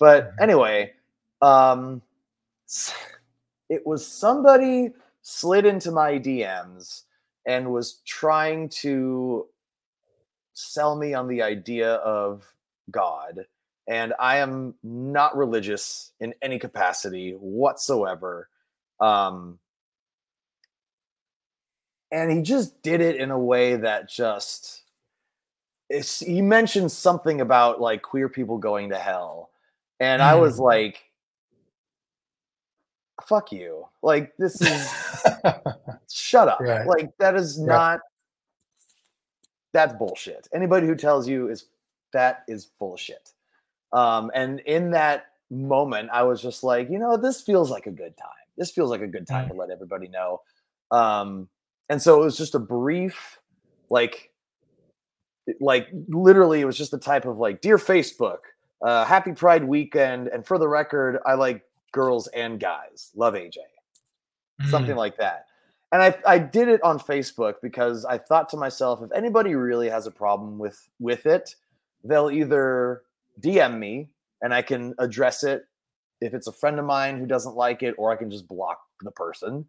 But Mhm. anyway, um it was somebody slid into my DMs and was trying to sell me on the idea of God. And I am not religious in any capacity whatsoever. Um, and he just did it in a way that just he mentioned something about like queer people going to hell. And I was Mm. like, fuck you. Like, this is [LAUGHS] shut up. Right. Like, that is Right. not that's bullshit. Anybody who tells you is that is bullshit. Um, and in that moment, I was just like, you know, this feels like a good time. This feels like a good time Mm. to let everybody know. Um, and so it was just a brief, like, like literally, it was just the type of like, dear Facebook, uh, happy Pride weekend, and for the record, I like girls and guys. Love AJ something Mm. like that. And I I did it on Facebook because I thought to myself, if anybody really has a problem with with it, they'll either DM me and I can address it if it's a friend of mine who doesn't like it, or I can just block the person.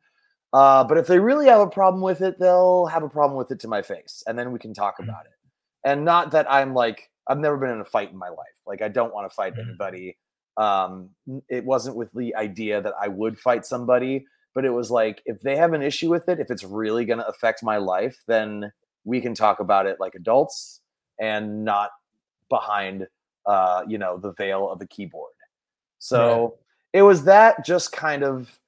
Uh, but if they really have a problem with it, they'll have a problem with it to my face, and then we can talk Mhm. about it. And not that I'm like I've never been in a fight in my life. Like I don't want to fight Mhm. anybody. Um, it wasn't with the idea that I would fight somebody, but it was like if they have an issue with it, if it's really going to affect my life, then we can talk about it like adults and not behind uh, you know, the veil of a keyboard. So it was that just kind of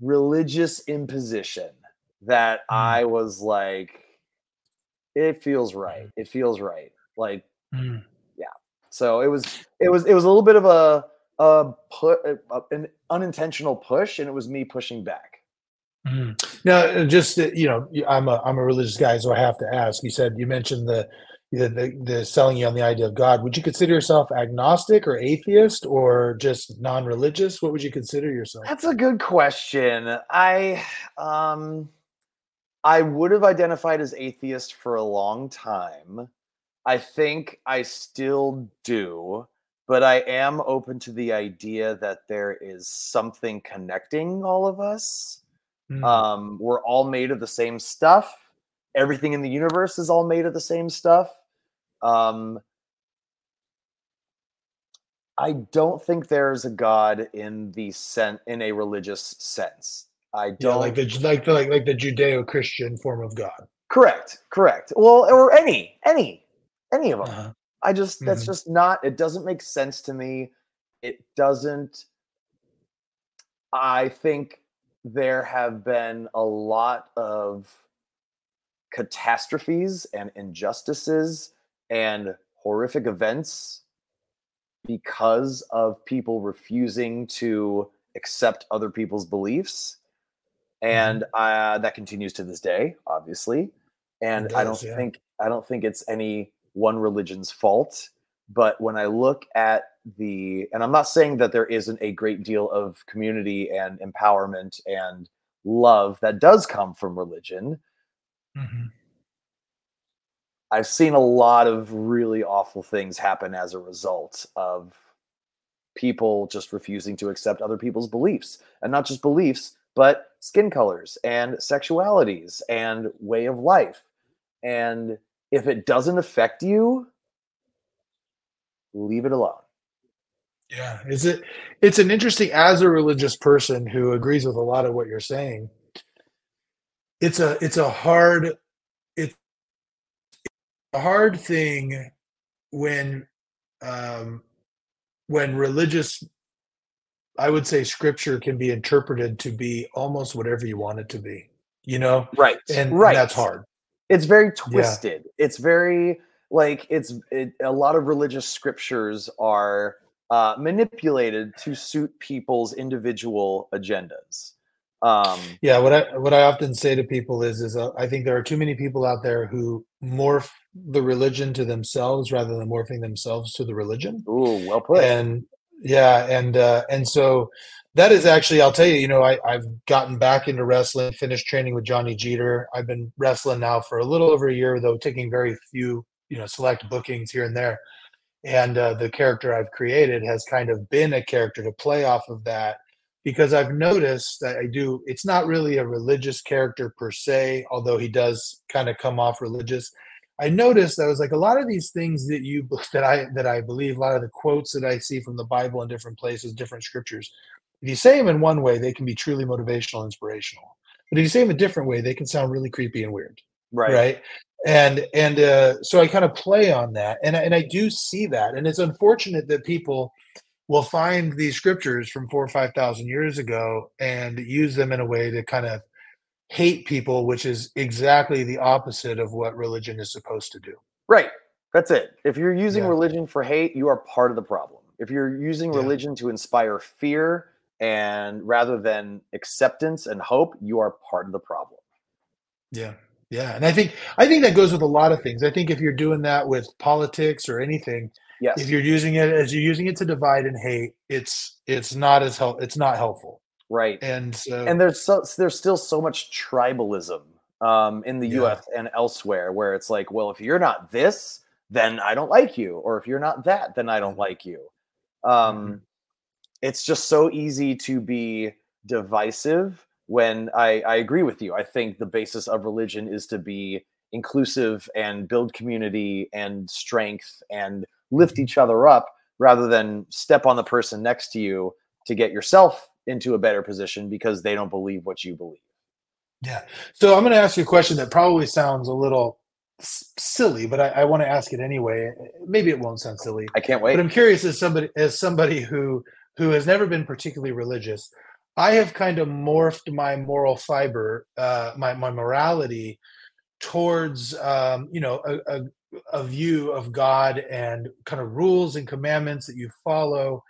religious imposition that Mm. I was like, it feels right. It feels right. Like Mm. So it was it was it was a little bit of a a put an unintentional push, and it was me pushing back. Mm. Now, uh, just you know, I'm a I'm a religious guy, so I have to ask. You said you mentioned the the, the the selling you on the idea of God. Would you consider yourself agnostic or atheist or just non-religious? What would you consider yourself? That's a good question. I um I would have identified as atheist for a long time. I think I still do, but I am open to the idea that there is something connecting all of us. Mm. Um, we're all made of the same stuff. Everything in the universe is all made of the same stuff. Um, I don't think there's a god in the sen- in a religious sense. I don't yeah, like the like the like, like the Judeo-Christian form of God. correct, correct. Well, or any, any, any of them. Uh-huh. I just that's Mhm. just not. It doesn't make sense to me. It doesn't. I think there have been a lot of catastrophes and injustices and horrific events because of people refusing to accept other people's beliefs and uh, that continues to this day obviously and It i don't yeah. think i don't think it's any one religion's fault but when i look at the and i'm not saying that there isn't a great deal of community and empowerment and love that does come from religion Mhm. I've seen a lot of really awful things happen as a result of people just refusing to accept other people's beliefs. And not just beliefs, but skin colors and sexualities and way of life. And if it doesn't affect you, leave it alone. Yeah, is it? It's an interesting as a religious person who agrees with a lot of what you're saying. It's a it's a hard it's a hard thing when um when religious I would say scripture can be interpreted to be almost whatever you want it to be, you know? Right. And, and right. that's hard. It's very twisted. It's very like it's it, a lot of religious scriptures are uh, manipulated to suit people's individual agendas. Um Yeah, what I what I often say to people is is uh, I think there are too many people out there who morph the religion to themselves rather than morphing themselves to the religion. ooh well put. And yeah, and uh, and so that is actually I'll tell you, you know, I I've gotten back into wrestling, finished training with Johnny Jeter. I've been wrestling now for a little over a year, though taking very few, you know, select bookings here and there. And uh, the character I've created has kind of been a character to play off of that because I've noticed that I do. It's not really a religious character per se, although he does kind of come off religious. I noticed that was like a lot of these things that you [LAUGHS] that I that I believe, a lot of the quotes that I see from the Bible in different places, different scriptures. If you say them in one way, they can be truly motivational, and inspirational. But if you say them a different way, they can sound really creepy and weird right, right and and uh, so i kind of play on that and I, and I do see that and it's unfortunate that people will find these scriptures from four or five thousand years ago and use them in a way to kind of hate people which is exactly the opposite of what religion is supposed to do right that's it if you're using Yeah. religion for hate you are part of the problem if you're using Yeah. religion to inspire fear and rather than acceptance and hope you are part of the problem yeah yeah and i think i think that goes with a lot of things i think if you're doing that with politics or anything yes if you're using it as you're using it to divide and hate it's it's not as help it's not helpful right and so and there's so there's still so much tribalism um, in the Yeah. U.S. and elsewhere, where it's like, well, if you're not this, then I don't like you, or if you're not that, then I don't like you. Um, Mhm. It's just so easy to be divisive when I, I agree with you. I think the basis of religion is to be inclusive and build community and strength and lift each other up rather than step on the person next to you to get yourself into a better position because they don't believe what you believe. Yeah. So I'm going to ask you a question that probably sounds a little s- silly, but I, I want to ask it anyway. Maybe it won't sound silly, I can't wait. but I'm curious as somebody as somebody who who has never been particularly religious. I have kind of morphed my moral fiber, uh, my my morality, towards um, you know a, a, a view of God and kind of rules and commandments that you follow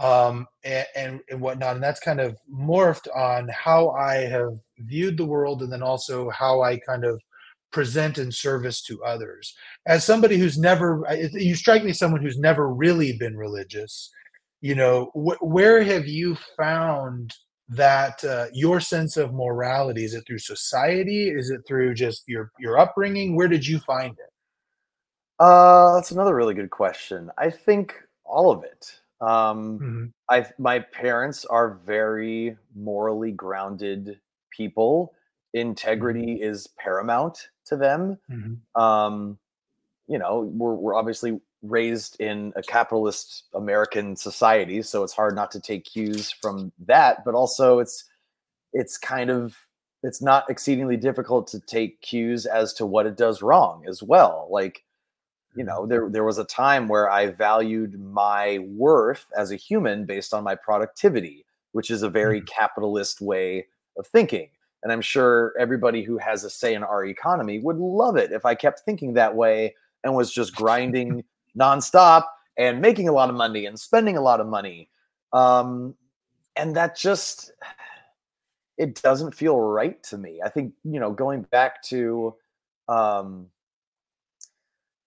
um, and, and, and whatnot. And that's kind of morphed on how I have viewed the world and then also how I kind of present in service to others. As somebody who's never, you strike me someone who's never really been religious. You know, wh- where have you found that uh, your sense of morality? Is it through society? Is it through just your your upbringing? Where did you find it? Uh, that's another really good question. I think all of it. Um, hmm I my parents are very morally grounded people. hmm Integrity is paramount to them. hmm Um, you know, we're we're obviously raised in a capitalist American society, so it's hard not to take cues from that. But also, it's it's kind of it's not exceedingly difficult to take cues as to what it does wrong as well. Like you hmm know there there was a time where i valued my worth as a human based on my productivity which is a very hmm capitalist way of thinking and i'm sure everybody who has a say in our economy would love it if i kept thinking that way and was just [LAUGHS] grinding nonstop and making a lot of money and spending a lot of money um, and that just it doesn't feel right to me i think you know going back to um,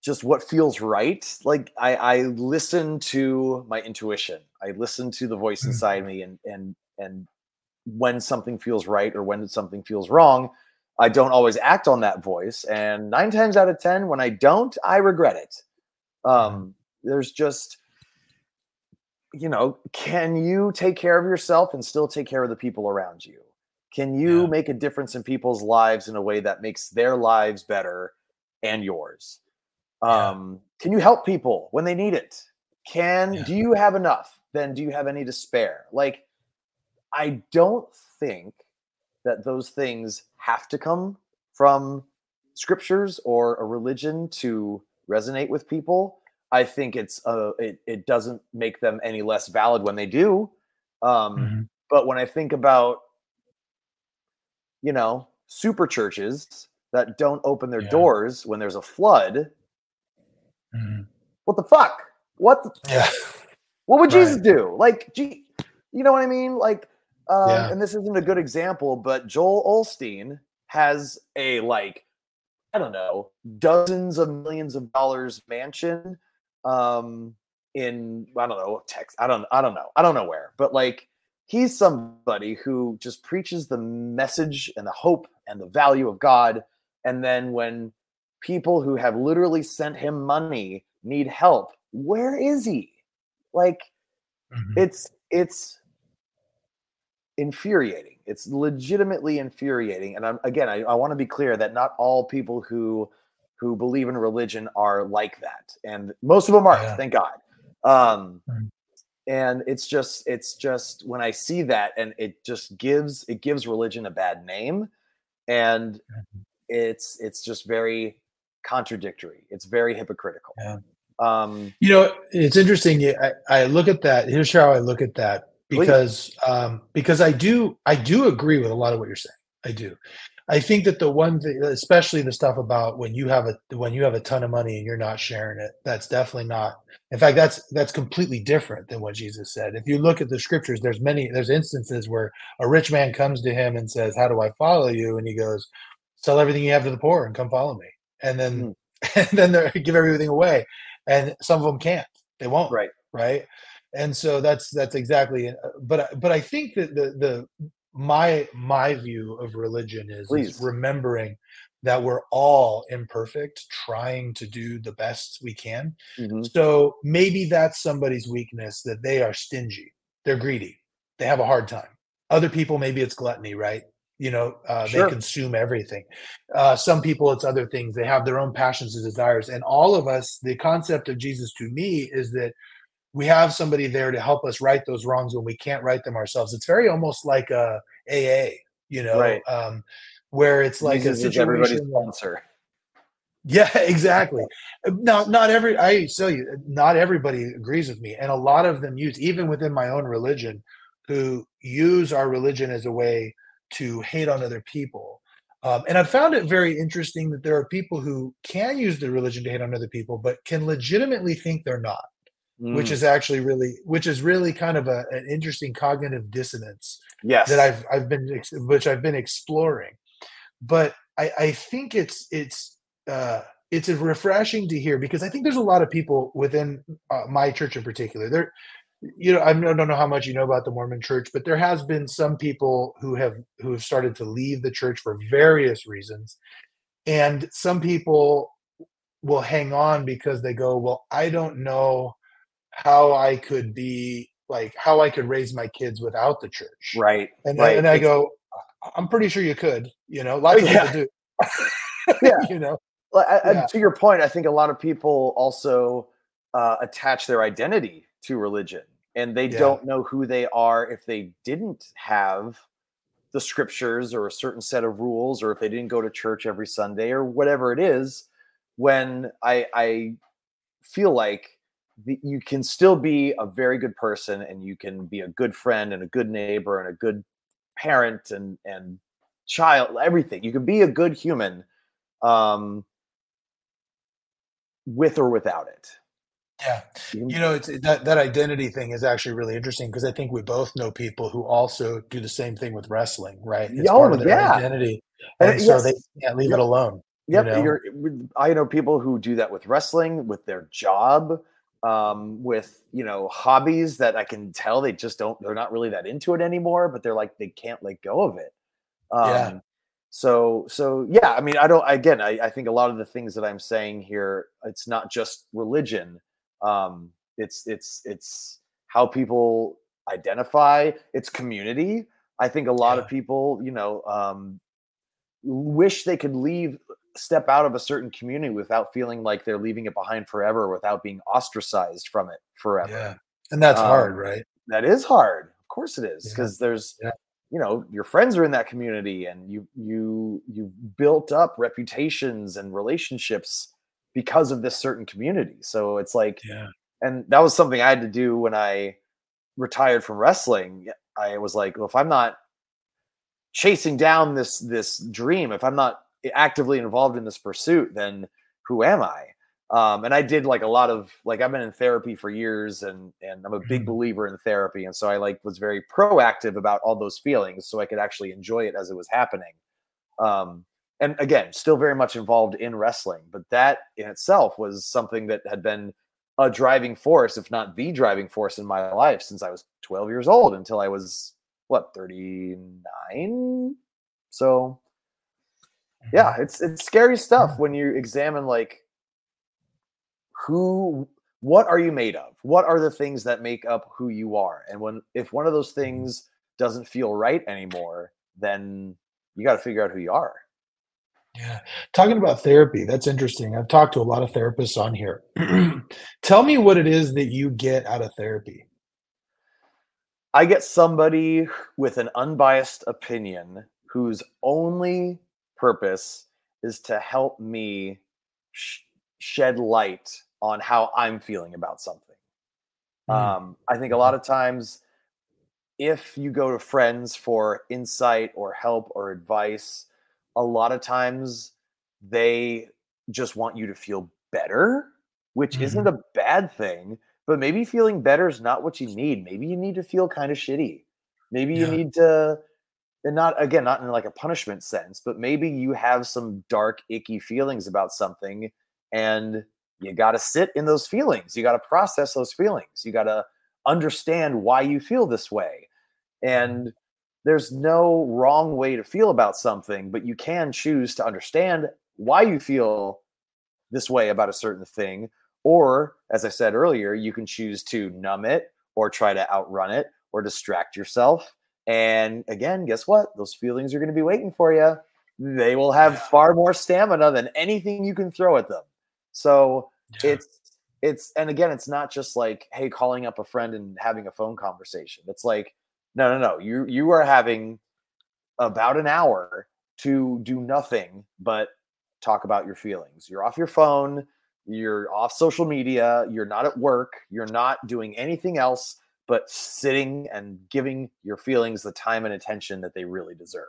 just what feels right. Like I, I listen to my intuition. I listen to the voice hmm inside me, and and and when something feels right or when something feels wrong, I don't always act on that voice. And nine times out of ten, when I don't, I regret it. Um, there's just you know, can you take care of yourself and still take care of the people around you? Can you Yeah. make a difference in people's lives in a way that makes their lives better and yours? Yeah. um, can you help people when they need it can Yeah. do you have enough then do you have any to spare like i don't think that those things have to come from scriptures or a religion to resonate with people i think it's uh it, it doesn't make them any less valid when they do um hmm but when i think about you know super churches that don't open their Yeah. doors when there's a flood hmm what the fuck what the, Yeah. [LAUGHS] What would Jesus Right. do? Like, gee, you know what I mean? Like, um, Yeah. and this isn't a good example, but Joel Osteen has a like, I don't know, dozens of millions of dollars mansion um in I don't know, Texas. I don't I don't know. I don't know where. But like he's somebody who just preaches the message and the hope and the value of God. And then when people who have literally sent him money need help, where is he? Like Mhm. it's it's infuriating. It's legitimately infuriating. And I'm again, I, I want to be clear that not all people who who believe in religion are like that, and most of them aren't. Yeah. Thank God. Um, Mm. and it's just it's just when I see that, and it just gives it gives religion a bad name, and Mhm. it's it's just very contradictory. It's very hypocritical. Yeah. Um, You know, it's interesting. I, I look at that. Here's how I look at that because um, because I do I do agree with a lot of what you're saying. I do. I think that the one thing, especially the stuff about when you have a when you have a ton of money and you're not sharing it, that's definitely not. In fact, that's that's completely different than what Jesus said. If you look at the scriptures, there's many there's instances where a rich man comes to him and says, "How do I follow you?" And he goes, "Sell everything you have to the poor and come follow me." And then Mhm, [LAUGHS] and then they give everything away, and some of them can't. They won't, right? right? And so that's that's exactly. uh, But I- but I think that the the my my view of religion is is remembering that we're all imperfect, trying to do the best we can. hmm So maybe that's somebody's weakness that they are stingy, they're greedy, they have a hard time. Other people, maybe it's gluttony, right? You know, uh, Sure. they consume everything. Uh, some people, it's other things. They have their own passions and desires. And all of us, the concept of Jesus to me is that we have somebody there to help us right those wrongs when we can't right them ourselves. It's very almost like a AA, you know, Right. um, where it's like a everybody's situation. where- sponsor. yeah, [LAUGHS] exactly. Not not every I tell you, not everybody agrees with me, and a lot of them use even within my own religion, who use our religion as a way to hate on other people. Um, and I've found it very interesting that there are people who can use the religion to hate on other people, but can legitimately think they're not, which Mm, is actually really, which is really kind of a, an interesting cognitive dissonance yes. that I've I've been which I've been exploring. But I, I think it's it's uh, it's refreshing to hear because I think there's a lot of people within uh, my church in particular. There, you know, I don't know how much you know about the Mormon Church, but there has been some people who have who have started to leave the church for various reasons, and some people will hang on because they go, well, I don't know how I could be like how I could raise my kids without the church. right. And right. and I go, "I- I'm pretty sure you could, you know, lots of [LAUGHS] Yeah. people do. Yeah. [LAUGHS] you know, Well, I- Yeah. to your point, I think a lot of people also uh, attach their identity to religion, and they Yeah. don't know who they are if they didn't have the scriptures or a certain set of rules, or if they didn't go to church every Sunday or whatever it is. When I, I feel like the, you can still be a very good person, and you can be a good friend and a good neighbor and a good parent and and child, everything. You can be a good human. Um, with or without it. yeah. You know, it's that that identity thing is actually really interesting because I think we both know people who also do the same thing with wrestling, right? It's Oh, part of their yeah. identity, And and so they yes. can't leave Yep. it alone. you Yep, know? you're. I know people who do that with wrestling, with their job, um, with you know hobbies that I can tell they just don't. They're not really that into it anymore, but they're like they can't let go of it. Um, Yeah. So so yeah, I mean, I don't. Again, I, I think a lot of the things that I'm saying here, it's not just religion. Um, it's it's it's how people identify. It's community. I think a lot of people, you know, um, wish they could leave step out of a certain community without feeling like they're leaving it behind forever without being ostracized from it forever Yeah. And that's hard, Um, right? that is hard of course it is Yeah. because there's Yeah. you know your friends are in that community and you you you built up reputations and relationships because of this certain community so it's like Yeah. and that was something i had to do when i retired from wrestling i was like well if i'm not chasing down this this dream if i'm not actively involved in this pursuit then who am i? Um, and i did like a lot of like i've been in therapy for years and and i'm a big Mhm. believer in therapy and so i like was very proactive about all those feelings so i could actually enjoy it as it was happening. Um, and again still very much involved in wrestling but that in itself was something that had been a driving force if not the driving force in my life since i was 12 years old until i was what 39 so yeah it's it's scary stuff when you examine like who what are you made of what are the things that make up who you are and when if one of those mm-hmm. things doesn't feel right anymore then you got to figure out who you are Yeah. Talking about therapy, that's interesting. I've talked to a lot of therapists on here. [CLEARS THROAT] Tell me what it is that you get out of therapy. i get somebody with an unbiased opinion whose only purpose is to help me sh- shed light on how i'm feeling about something Mm. Um, I think a lot of times, if you go to friends for insight or help or advice, a lot of times they just want you to feel better, which isn't a bad thing. But maybe feeling better is not what you need. Maybe you need to feel kind of shitty. Maybe you Yeah. need to, and not again, not in like a punishment sense, but maybe you have some dark, icky feelings about something and you got to sit in those feelings. You got to process those feelings. You got to understand why you feel this way. And mm-hmm. there's no wrong way to feel about something, but you can choose to understand why you feel this way about a certain thing. Or, as I said earlier, you can choose to numb it or try to outrun it or distract yourself. And again, guess what? Those feelings are going to be waiting for you. They will have far more stamina than anything you can throw at them. So yeah. it's it's and again, it's not just like hey, calling up a friend and having a phone conversation. It's like no, no, no. You you are having about an hour to do nothing but talk about your feelings. You're off your phone, you're off social media, you're not at work, you're not doing anything else but sitting and giving your feelings the time and attention that they really deserve.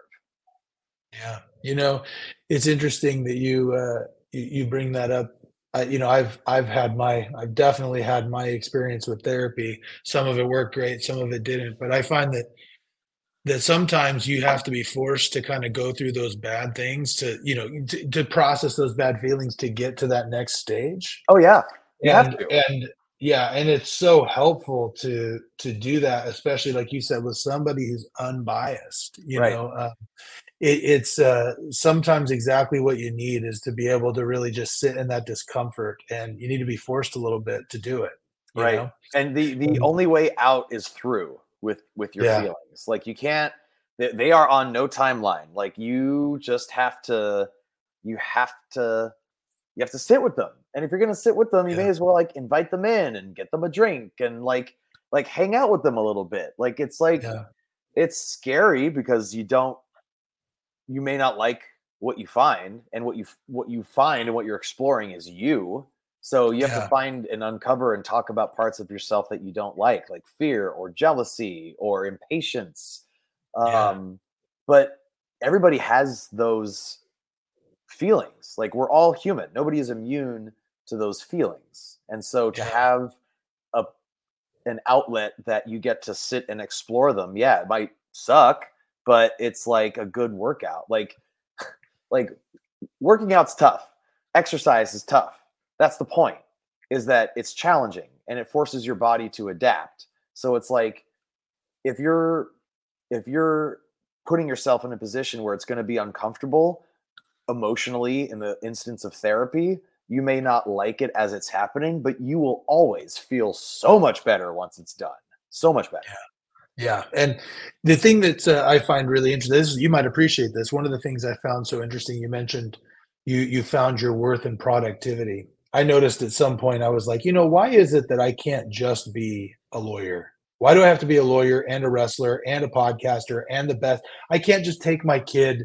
Yeah, you know, it's interesting that you uh, you bring that up. I, you know, I've I've had my I've definitely had my experience with therapy. Some of it worked great, some of it didn't. But I find that that sometimes you have to be forced to kind of go through those bad things to you know to, to process those bad feelings to get to that next stage. Oh yeah, you and and yeah, and it's so helpful to to do that, especially like you said, with somebody who's unbiased. You right. know, uh, it, it's uh, sometimes exactly what you need is to be able to really just sit in that discomfort, and you need to be forced a little bit to do it. right, know? and the the only way out is through with with your yeah. feelings. Like you can't. They, they are on no timeline. Like you just have to. You have to. You have to sit with them and if you're gonna sit with them, you yeah. may as well like invite them in and get them a drink and like like hang out with them a little bit. Like it's like yeah. it's scary because you don't you may not like what you find and what you what you find and what you're exploring is you. So you have yeah. to find and uncover and talk about parts of yourself that you don't like, like fear or jealousy or impatience. Um, but everybody has those feelings. Like we're all human. Nobody is immune to those feelings. And so to yeah. have a an outlet that you get to sit and explore them, yeah, it might suck, but it's like a good workout. Like [LAUGHS] like working out's tough. Exercise is tough. That's the point. Is that it's challenging and it forces your body to adapt. So it's like if you're if you're putting yourself in a position where it's going to be uncomfortable emotionally in the instance of therapy, you may not like it as it's happening, but you will always feel so much better once it's done. So much better. Yeah. Yeah, and the thing that uh, I find really interesting is you might appreciate this. One of the things I found so interesting, you mentioned you you found your worth in productivity. I noticed at some point I was like, you know, why is it that I can't just be a lawyer? Why do I have to be a lawyer and a wrestler and a podcaster and the best? I can't just take my kid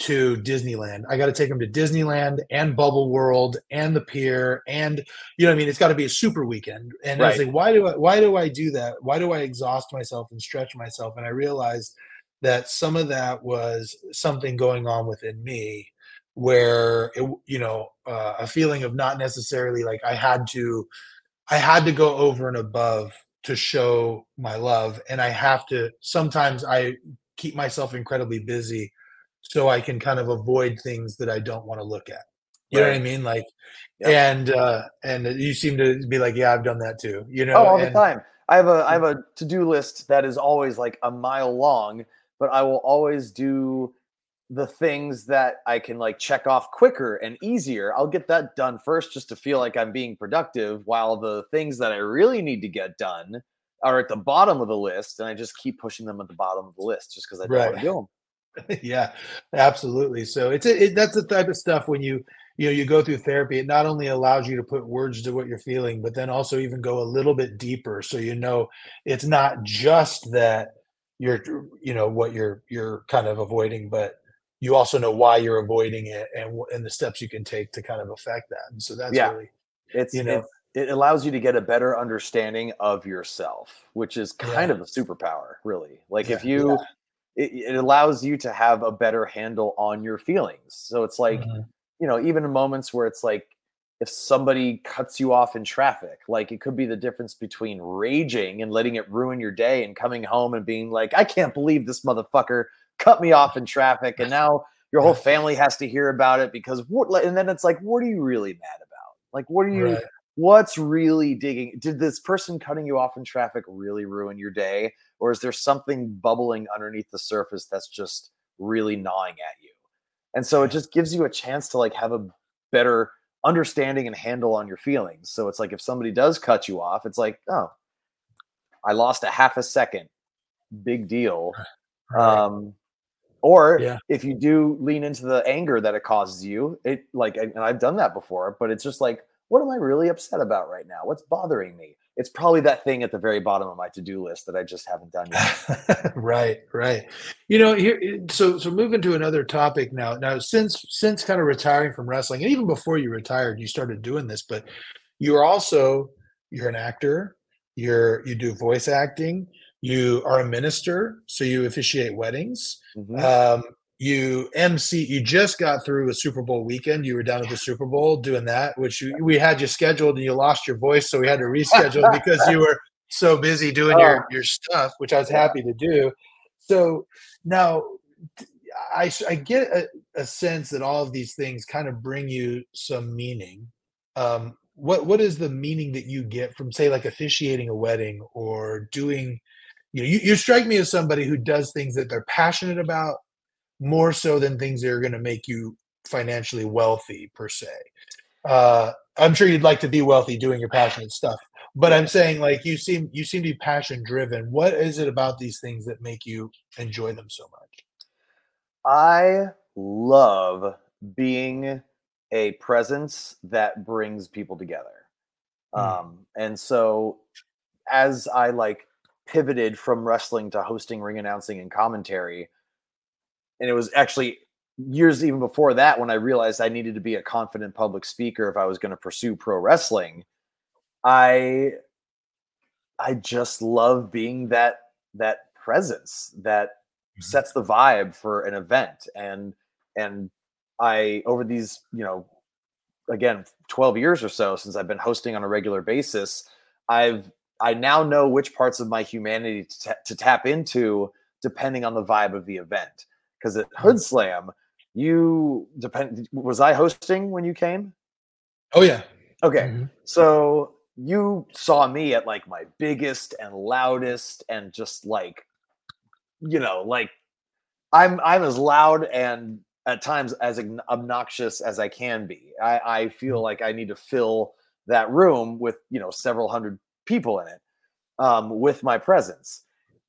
to Disneyland. I got to take them to Disneyland and Bubble World and the pier and you know I mean it's got to be a super weekend. And right. I was like why do I why do I do that? Why do I exhaust myself and stretch myself? And I realized that some of that was something going on within me where it, you know uh, a feeling of not necessarily like I had to I had to go over and above to show my love and I have to sometimes I keep myself incredibly busy so I can kind of avoid things that I don't want to look at. You right. know what I mean? Like, and uh, and you seem to be like, yeah, I've done that too. You know, oh, all and, the time. I have a I have a to do list that is always like a mile long, but I will always do the things that I can like check off quicker and easier. I'll get that done first just to feel like I'm being productive, while the things that I really need to get done are at the bottom of the list, and I just keep pushing them at the bottom of the list just because I don't right. want to do them. [LAUGHS] yeah, absolutely. So it's it, that's the type of stuff when you you know you go through therapy. It not only allows you to put words to what you're feeling, but then also even go a little bit deeper. So you know it's not just that you're you know what you're you're kind of avoiding, but you also know why you're avoiding it and and the steps you can take to kind of affect that. And so that's yeah. really it's you know. It's, it allows you to get a better understanding of yourself, which is kind yeah. of a superpower, really. Like yeah, if you it, it, allows you to have a better handle on your feelings. So it's like, mm-hmm. you know, even in moments where it's like, if somebody cuts you off in traffic, like it could be the difference between raging and letting it ruin your day and coming home and being like, I can't believe this motherfucker cut me off in traffic. And now your whole [LAUGHS] family has to hear about it because what, and then it's like, what are you really mad about? Like, what are you, right. What's really digging? Did this person cutting you off in traffic really ruin your day? or is there something bubbling underneath the surface that's just really gnawing at you and so it just gives you a chance to like have a better understanding and handle on your feelings so it's like if somebody does cut you off it's like oh i lost a half a second big deal Right. Um, or yeah. if you do lean into the anger that it causes you, it like, and I've done that before, but it's just like, what am I really upset about right now? What's bothering me? It's probably that thing at the very bottom of my to-do list that I just haven't done yet. [LAUGHS] right, right. You know, here so so moving to another topic now. Now since since kind of retiring from wrestling, and even before you retired, you started doing this, but you're also you're an actor, you're you do voice acting, you are a minister, so you officiate weddings. Mm-hmm. Um, you MC. You just got through a Super Bowl weekend. You were down at the Super Bowl doing that, which you, we had you scheduled, and you lost your voice, so we had to reschedule [LAUGHS] because you were so busy doing your oh. your stuff, which I was happy to do. So now I, I get a, a, sense that all of these things kind of bring you some meaning. Um, what what is the meaning that you get from say like officiating a wedding or doing you know you, you strike me as somebody who does things that they're passionate about more so than things that are going to make you financially wealthy per se uh, i'm sure you'd like to be wealthy doing your passionate stuff but i'm saying like you seem you seem to be passion driven what is it about these things that make you enjoy them so much i love being a presence that brings people together. Mm. Um, and so as I like pivoted from wrestling to hosting ring announcing and commentary, and it was actually years even before that when I realized I needed to be a confident public speaker if I was going to pursue pro wrestling. I I just love being that that presence that mm-hmm. sets the vibe for an event and and I over these, you know, again, 12 years or so since I've been hosting on a regular basis, I've I now know which parts of my humanity to, t- to tap into depending on the vibe of the event. Because at Hoodslam, you depend. Was I hosting when you came? Oh yeah. Okay, mm-hmm. so you saw me at like my biggest and loudest and just like, you know, like I'm I'm as loud and at times as obnoxious as I can be. I, I, feel mm. like I need to fill that room with you know several hundred people in it um, with my presence.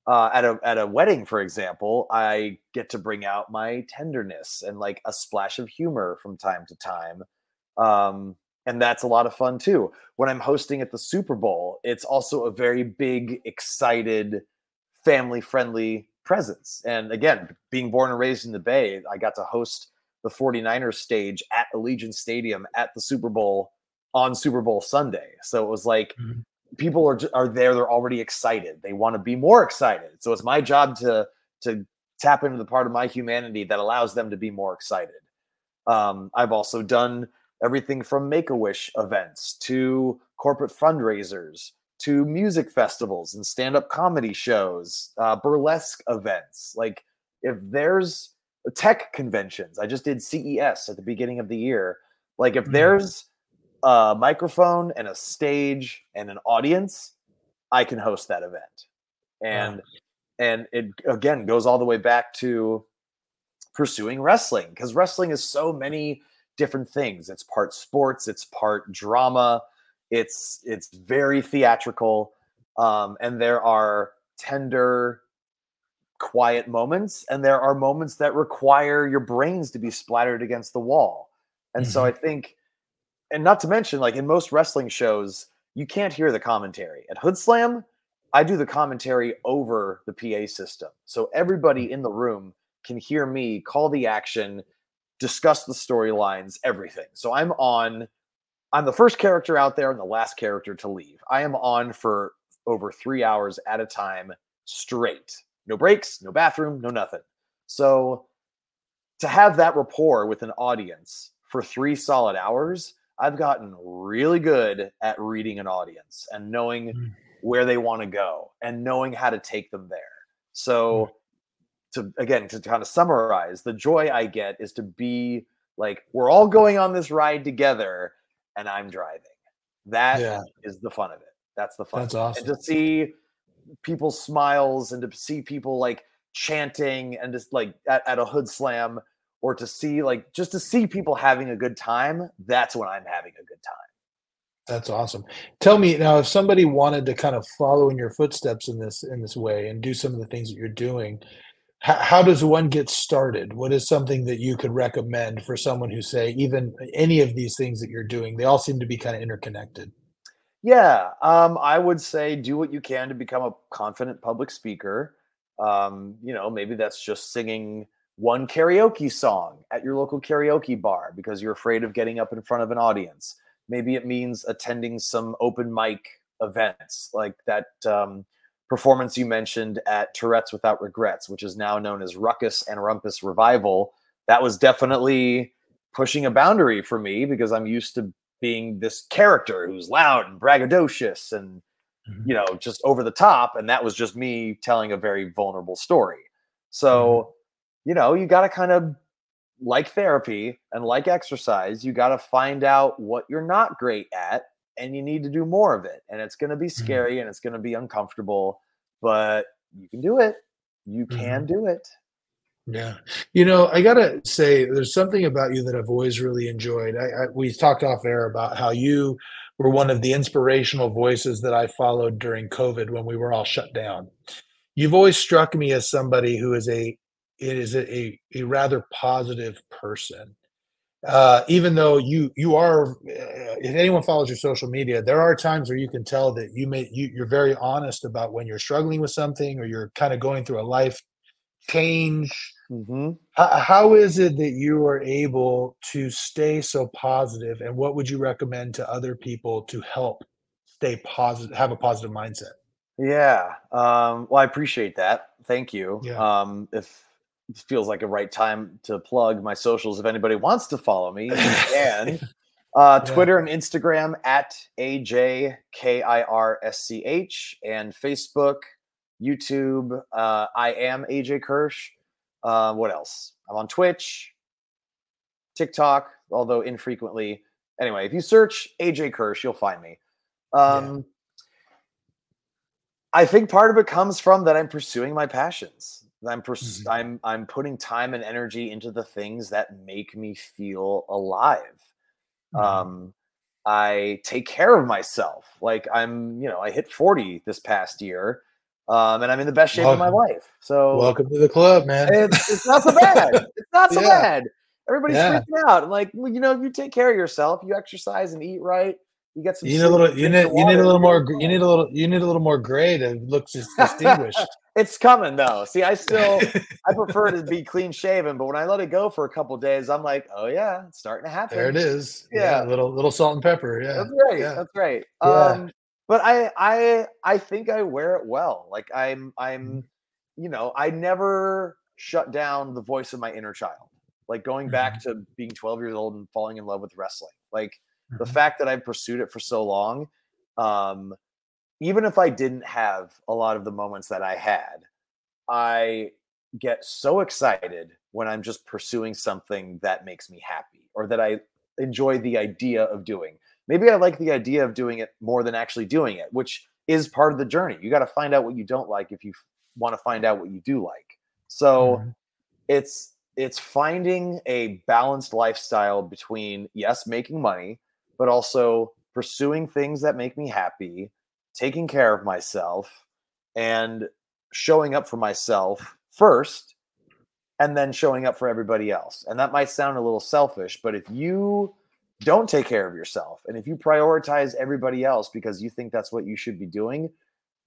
Uh, at a at a wedding, for example, I get to bring out my tenderness and like a splash of humor from time to time, um, and that's a lot of fun too. When I'm hosting at the Super Bowl, it's also a very big, excited, family friendly presence. And again, being born and raised in the Bay, I got to host the 49ers stage at Allegiant Stadium at the Super Bowl on Super Bowl Sunday. So it was like mm-hmm. People are are there, they're already excited. They want to be more excited. So it's my job to to tap into the part of my humanity that allows them to be more excited. Um, I've also done everything from Make a Wish events to corporate fundraisers to music festivals and stand-up comedy shows, uh, burlesque events. Like if there's tech conventions, I just did CES at the beginning of the year. Like if mm. there's a microphone and a stage and an audience, I can host that event. And wow. and it again goes all the way back to pursuing wrestling because wrestling is so many different things. It's part sports, it's part drama, it's it's very theatrical, um, and there are tender, quiet moments, and there are moments that require your brains to be splattered against the wall. And mm-hmm. so I think, and not to mention, like in most wrestling shows, you can't hear the commentary. At Hoodslam, I do the commentary over the PA system, so everybody hmm. in the room can hear me call the action, discuss the storylines, everything. So I'm on I'm the first character out there and the last character to leave. I am on for over three hours at a time straight. No breaks, no bathroom, no nothing. So to have that rapport with an audience for three solid hours, I've gotten really good at reading an audience and knowing mm. where they want to go and knowing how to take them there. So mm. to again to kind of summarize, the joy I get is to be like we're all going on this ride together and I'm driving. That yeah. is the fun of it. That's the fun. That's awesome. And to see people's smiles and to see people like chanting and just like at, at a hoodslam or to see like just to see people having a good time, that's when I'm having a good time. That's awesome. Tell me now if somebody wanted to kind of follow in your footsteps in this in this way and do some of the things that you're doing, how, how does one get started? What is something that you could recommend for someone who say even any of these things that you're doing, they all seem to be kind of interconnected. Yeah, um, I would say do what you can to become a confident public speaker. Um, you know, maybe that's just singing one karaoke song at your local karaoke bar because you're afraid of getting up in front of an audience. Maybe it means attending some open mic events like that um, performance you mentioned at Tourette's Without Regrets, which is now known as Ruckus and Rumpus Revival. That was definitely pushing a boundary for me because I'm used to being this character who's loud and braggadocious and mm-hmm. you know just over the top and that was just me telling a very vulnerable story so mm-hmm. You know you got to kind of like therapy and like exercise you got to find out what you're not great at and you need to do more of it and it's going to be mm-hmm. scary and it's going to be uncomfortable but you can do it you can mm-hmm. do it yeah. You know, I got to say, there's something about you that I've always really enjoyed. I, I, we talked off air about how you were one of the inspirational voices that I followed during COVID when we were all shut down. You've always struck me as somebody who is a it is a, a, a rather positive person. Uh, even though you you are, uh, if anyone follows your social media, there are times where you can tell that you may you, you're very honest about when you're struggling with something or you're kind of going through a life change mm-hmm. how, how is it that you are able to stay so positive and what would you recommend to other people to help stay positive have a positive mindset yeah um, well i appreciate that thank you yeah. um, if feels like a right time to plug my socials if anybody wants to follow me And [LAUGHS] uh, Twitter and Instagram at AJKIRSCH and Facebook YouTube. Uh, I am AJ Kirsch. Uh, what else? I'm on Twitch, TikTok, although infrequently. Anyway, if you search AJ Kirsch, you'll find me. Um, yeah. I think part of it comes from that I'm pursuing my passions. I'm pers- mm-hmm. I'm I'm putting time and energy into the things that make me feel alive. Mm-hmm. Um, I take care of myself. Like I'm, you know, I hit 40 this past year um, and I'm in the best shape welcome. of my life. So welcome to the club, man. It's, it's not so bad. [LAUGHS] it's not so yeah. bad. Everybody's yeah. freaking out. I'm like, well, you know, you take care of yourself, you exercise and eat right. You get some. You need a little. You need. You need a little more. You need a little. You need a little more gray to look just [LAUGHS] distinguished. it's coming though. See, I still. I [LAUGHS] prefer to be clean shaven, but when I let it go for a couple days, I'm like, oh yeah, it's starting to happen. There it is. Yeah, yeah little little salt and pepper. Yeah, that's right. Yeah. That's right. Yeah. Um, but I I I think I wear it well. Like I'm I'm mm-hmm. you know, I never shut down the voice of my inner child. Like going back mm-hmm. to being 12 years old and falling in love with wrestling. Like. The fact that I've pursued it for so long, um, even if I didn't have a lot of the moments that I had, I get so excited when I'm just pursuing something that makes me happy or that I enjoy the idea of doing maybe I like the idea of doing it more than actually doing it, which is part of the journey. You got to find out what you don't like if you want to find out what you do like. So mm-hmm. it's it's finding a balanced lifestyle between yes, making money, but also pursuing things that make me happy, taking care of myself and showing up for myself first and then showing up for everybody else. And that might sound a little selfish, but if you don't take care of yourself. And if you prioritize everybody else because you think that's what you should be doing,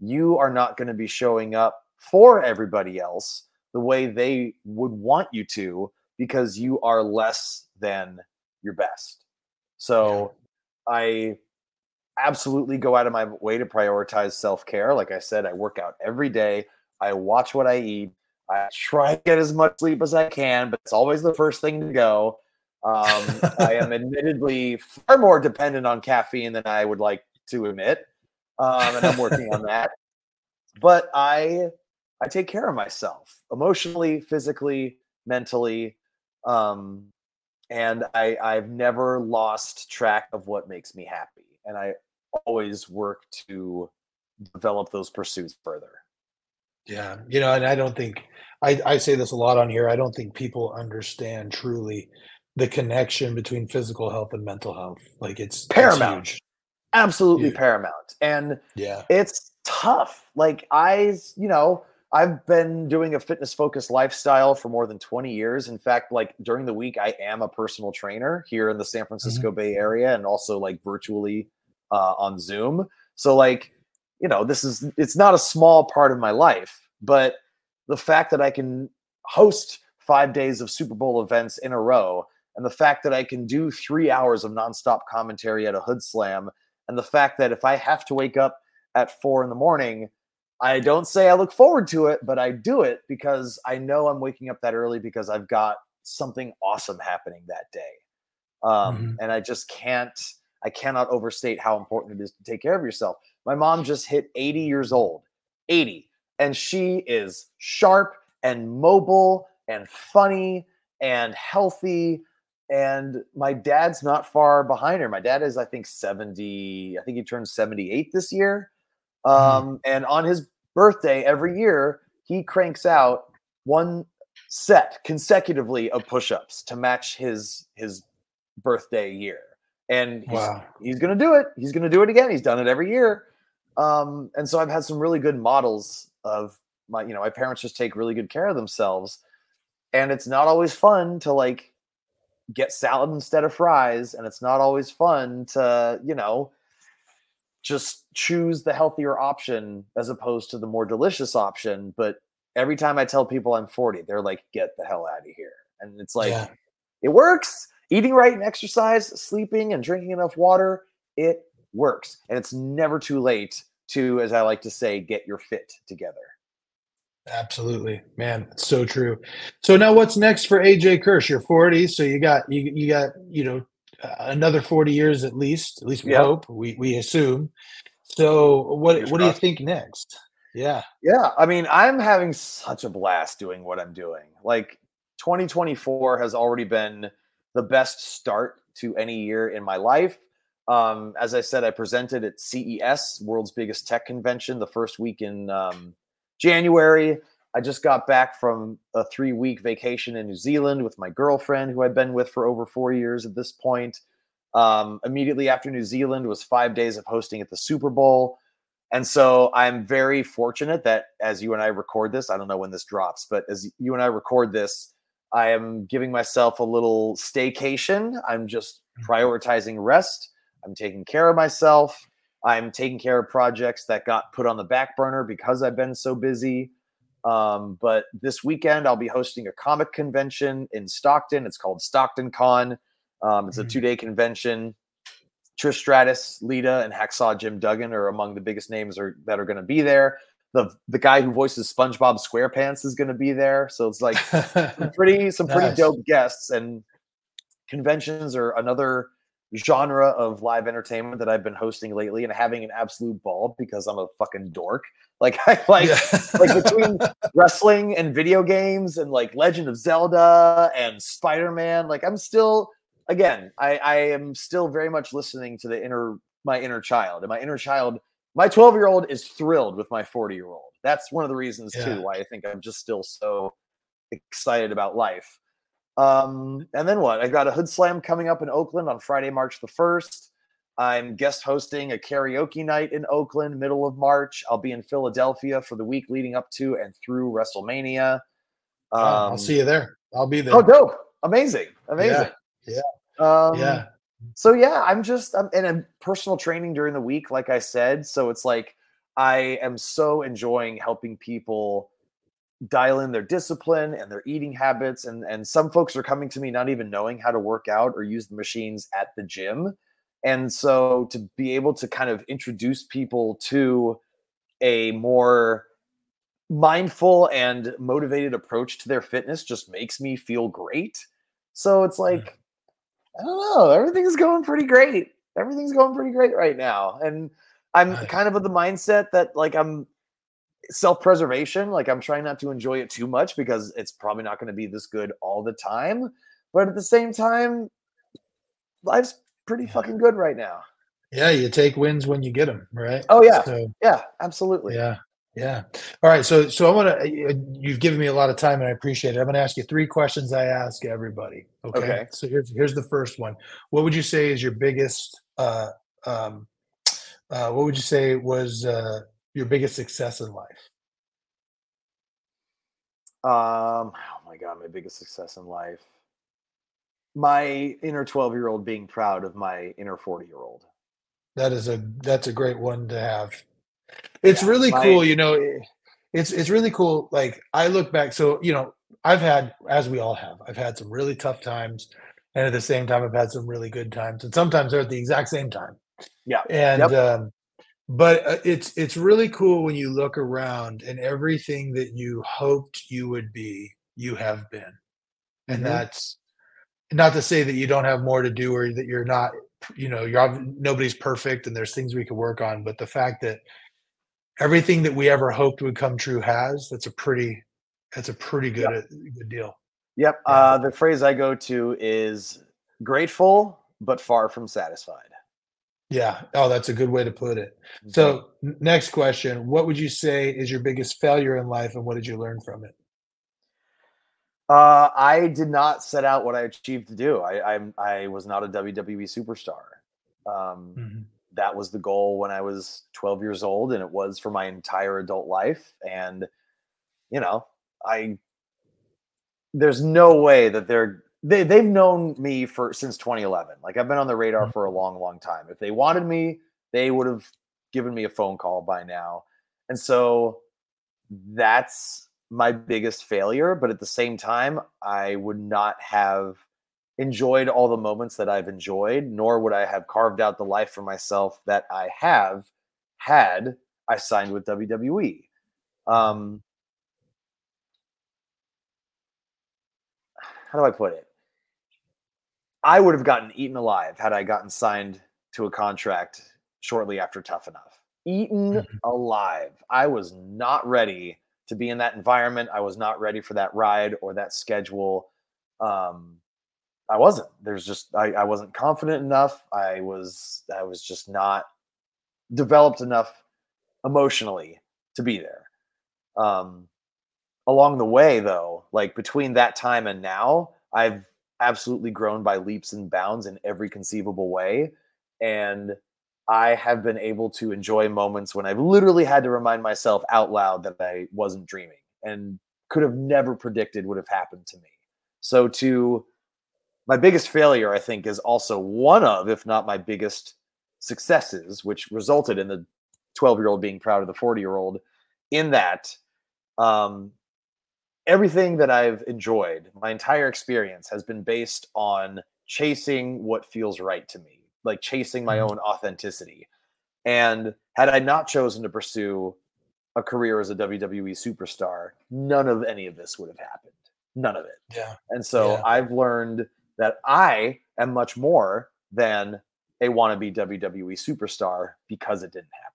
you are not going to be showing up for everybody else the way they would want you to because you are less than your best. So yeah. I absolutely go out of my way to prioritize self care. Like I said, I work out every day, I watch what I eat. I try to get as much sleep as I can, but it's always the first thing to go. Um, I am [LAUGHS] admittedly far more dependent on caffeine than I would like to admit, um, and I'm working on that. But I I take care of myself emotionally, physically, mentally, um, and I I've never lost track of what makes me happy, and I always work to develop those pursuits further. Yeah, you know, and I don't think I, I say this a lot on here. I don't think people understand truly the connection between physical health and mental health. Like it's paramount. Absolutely yeah. paramount. And yeah, it's tough. Like I, you know, I've been doing a fitness focused lifestyle for more than 20 years. In fact, like during the week, I am a personal trainer here in the San Francisco mm-hmm. Bay Area and also like virtually uh, on Zoom. So, like, you know, this is it's not a small part of my life, but the fact that I can host five days of Super Bowl events in a row, and the fact that I can do three hours of nonstop commentary at a hoodslam, and the fact that if I have to wake up at four in the morning, I don't say I look forward to it, but I do it because I know I'm waking up that early because I've got something awesome happening that day. Um, mm-hmm. And I just can't, I cannot overstate how important it is to take care of yourself. My mom just hit 80 years old, 80, and she is sharp and mobile and funny and healthy. And my dad's not far behind her. My dad is, I think, 70, I think he turned 78 this year. Mm-hmm. Um, and on his birthday every year, he cranks out one set consecutively of push-ups to match his his birthday year. And he's, wow. he's going to do it. He's going to do it again. He's done it every year. Um, and so I've had some really good models of my, you know, my parents just take really good care of themselves. And it's not always fun to like get salad instead of fries. And it's not always fun to, you know, just choose the healthier option as opposed to the more delicious option. But every time I tell people I'm 40, they're like, get the hell out of here. And it's like, yeah. it works. Eating right and exercise, sleeping and drinking enough water, it works. And it's never too late to, as I like to say, get your fit together. Absolutely, man. So true. So now, what's next for AJ Kirsch? You're 40, so you got you you got you know another 40 years at least. At least we yep. hope. We we assume. So what what do you think next? Yeah. Yeah. I mean, I'm having such a blast doing what I'm doing. Like 2024 has already been the best start to any year in my life. Um, as I said, I presented at CES, world's biggest tech convention, the first week in um, January. I just got back from a three week vacation in New Zealand with my girlfriend, who I've been with for over four years at this point. Um, immediately after New Zealand was five days of hosting at the Super Bowl. And so I'm very fortunate that as you and I record this, I don't know when this drops, but as you and I record this, I am giving myself a little staycation. I'm just mm-hmm. prioritizing rest. I'm taking care of myself. I'm taking care of projects that got put on the back burner because I've been so busy. Um, but this weekend, I'll be hosting a comic convention in Stockton. It's called Stockton Con. Um, it's a mm-hmm. two day convention. Trish Stratus, Lita, and Hacksaw Jim Duggan are among the biggest names are, that are going to be there. The the guy who voices SpongeBob SquarePants is going to be there. So it's like some [LAUGHS] pretty some pretty nice. dope guests. And conventions are another genre of live entertainment that I've been hosting lately and having an absolute ball because I'm a fucking dork. [LAUGHS] Like I like yeah. like between wrestling and video games and like Legend of Zelda and Spider-Man, like I'm still again, I, I am still very much listening to the inner my inner child. And my inner child, my 12 year old is thrilled with my 40 year old. That's one of the reasons yeah. too why I think I'm just still so excited about life. Um, and then what? I got a Hoodslam coming up in Oakland on Friday, March the 1st. I'm guest hosting a karaoke night in Oakland, middle of March. I'll be in Philadelphia for the week leading up to and through WrestleMania. Um, oh, I'll see you there. I'll be there. Oh, dope! Amazing, amazing. Yeah, yeah. Um, yeah. So yeah, I'm just I'm in a personal training during the week, like I said. So it's like I am so enjoying helping people dial in their discipline and their eating habits and and some folks are coming to me not even knowing how to work out or use the machines at the gym and so to be able to kind of introduce people to a more mindful and motivated approach to their fitness just makes me feel great. So it's hmm. like i don't know everything's going pretty great. Everything's going pretty great right now. And i'm kind of of the mindset that like i'm self-preservation like i'm trying not to enjoy it too much because it's probably not going to be this good all the time. But at the same time life's pretty yeah. fucking good right now yeah you take wins when you get them right oh yeah so, yeah absolutely yeah yeah all right so so i want to uh, you've given me a lot of time and i appreciate it i'm going to ask you three questions i ask everybody okay? okay so here's here's the first one what would you say is your biggest uh um uh what would you say was uh your biggest success in life? Um, oh my god, my biggest success in life. My inner 12 year old being proud of my inner 40 year old. That is a that's a great one to have. It's Yeah, really my cool, you know. eh, It's it's really cool. Like I look back, so you know, I've had, as we all have, I've had some really tough times, and at the same time, I've had some really good times, and sometimes they're at the exact same time. yeah, And Yep. um, but uh, it's it's really cool when you look around and everything that you hoped you would be, you have been, and Mhm. that's not to say that you don't have more to do or that you're not, you know, you're nobody's perfect and there's things we could work on, but the fact that everything that we ever hoped would come true has, that's a pretty that's a pretty good uh, good deal. Yep. Yeah. Uh, the phrase I go to is grateful but far from satisfied. Yeah. Oh, that's a good way to put it. Mhm. So, next question, what would you say is your biggest failure in life and what did you learn from it? Uh, I did not set out what I achieved to do. I I'm, I was not a WWE superstar. Um, Mhm. that was the goal when I was 12 years old, and it was for my entire adult life. And you know, I there's no way that they're they they've known me for since 2011. Like I've been on the radar Mhm. for a long, long time. If they wanted me, they would have given me a phone call by now. And so that's my biggest failure. But at the same time, I would not have enjoyed all the moments that I've enjoyed, nor would I have carved out the life for myself that I have had I signed with WWE. Um, how do I put it? I would have gotten eaten alive had I gotten signed to a contract shortly after Tough Enough. Eaten Mhm. alive. I was not ready to be in that environment. I was not ready for that ride or that schedule. Um, I wasn't. There's just I, I wasn't confident enough. I was I was just not developed enough emotionally to be there. Um, along the way, though, like between that time and now, I've absolutely grown by leaps and bounds in every conceivable way. And I have been able to enjoy moments when I've literally had to remind myself out loud that I wasn't dreaming and could have never predicted would have happened to me. So, to my biggest failure, I think, is also one of, if not my biggest successes, which resulted in the 12 year old being proud of the 40 year old, in that um, everything that I've enjoyed, my entire experience has been based on chasing what feels right to me, like chasing my Mhm. own authenticity. And had I not chosen to pursue a career as a WWE superstar, none of any of this would have happened. None of it. Yeah. And so Yeah. I've learned that I am much more than a wannabe WWE superstar because it didn't happen.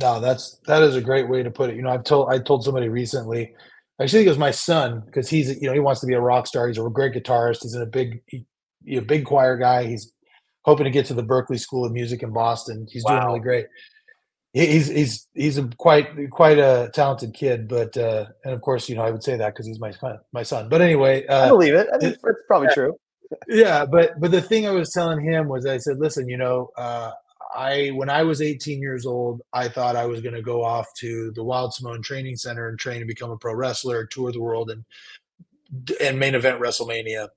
No, that's that is a great way to put it. You know, I've told I told somebody recently, actually think it was my son, because he's you know, he wants to be a rock star. He's a great guitarist. He's in a big he, he a big choir guy. He's hoping to get to the Berklee School of Music in Boston. He's doing really great. He's he's he's a quite quite a talented kid, but uh and of course, you know, I would say that because he's my son my son. But anyway, I uh believe it. I mean, it's probably true. yeah but but the thing i was telling him was i said listen you know uh i when i was 18 years old i thought i was going to go off to the wild samoan training center and train and become a pro wrestler tour the world and and main event wrestlemania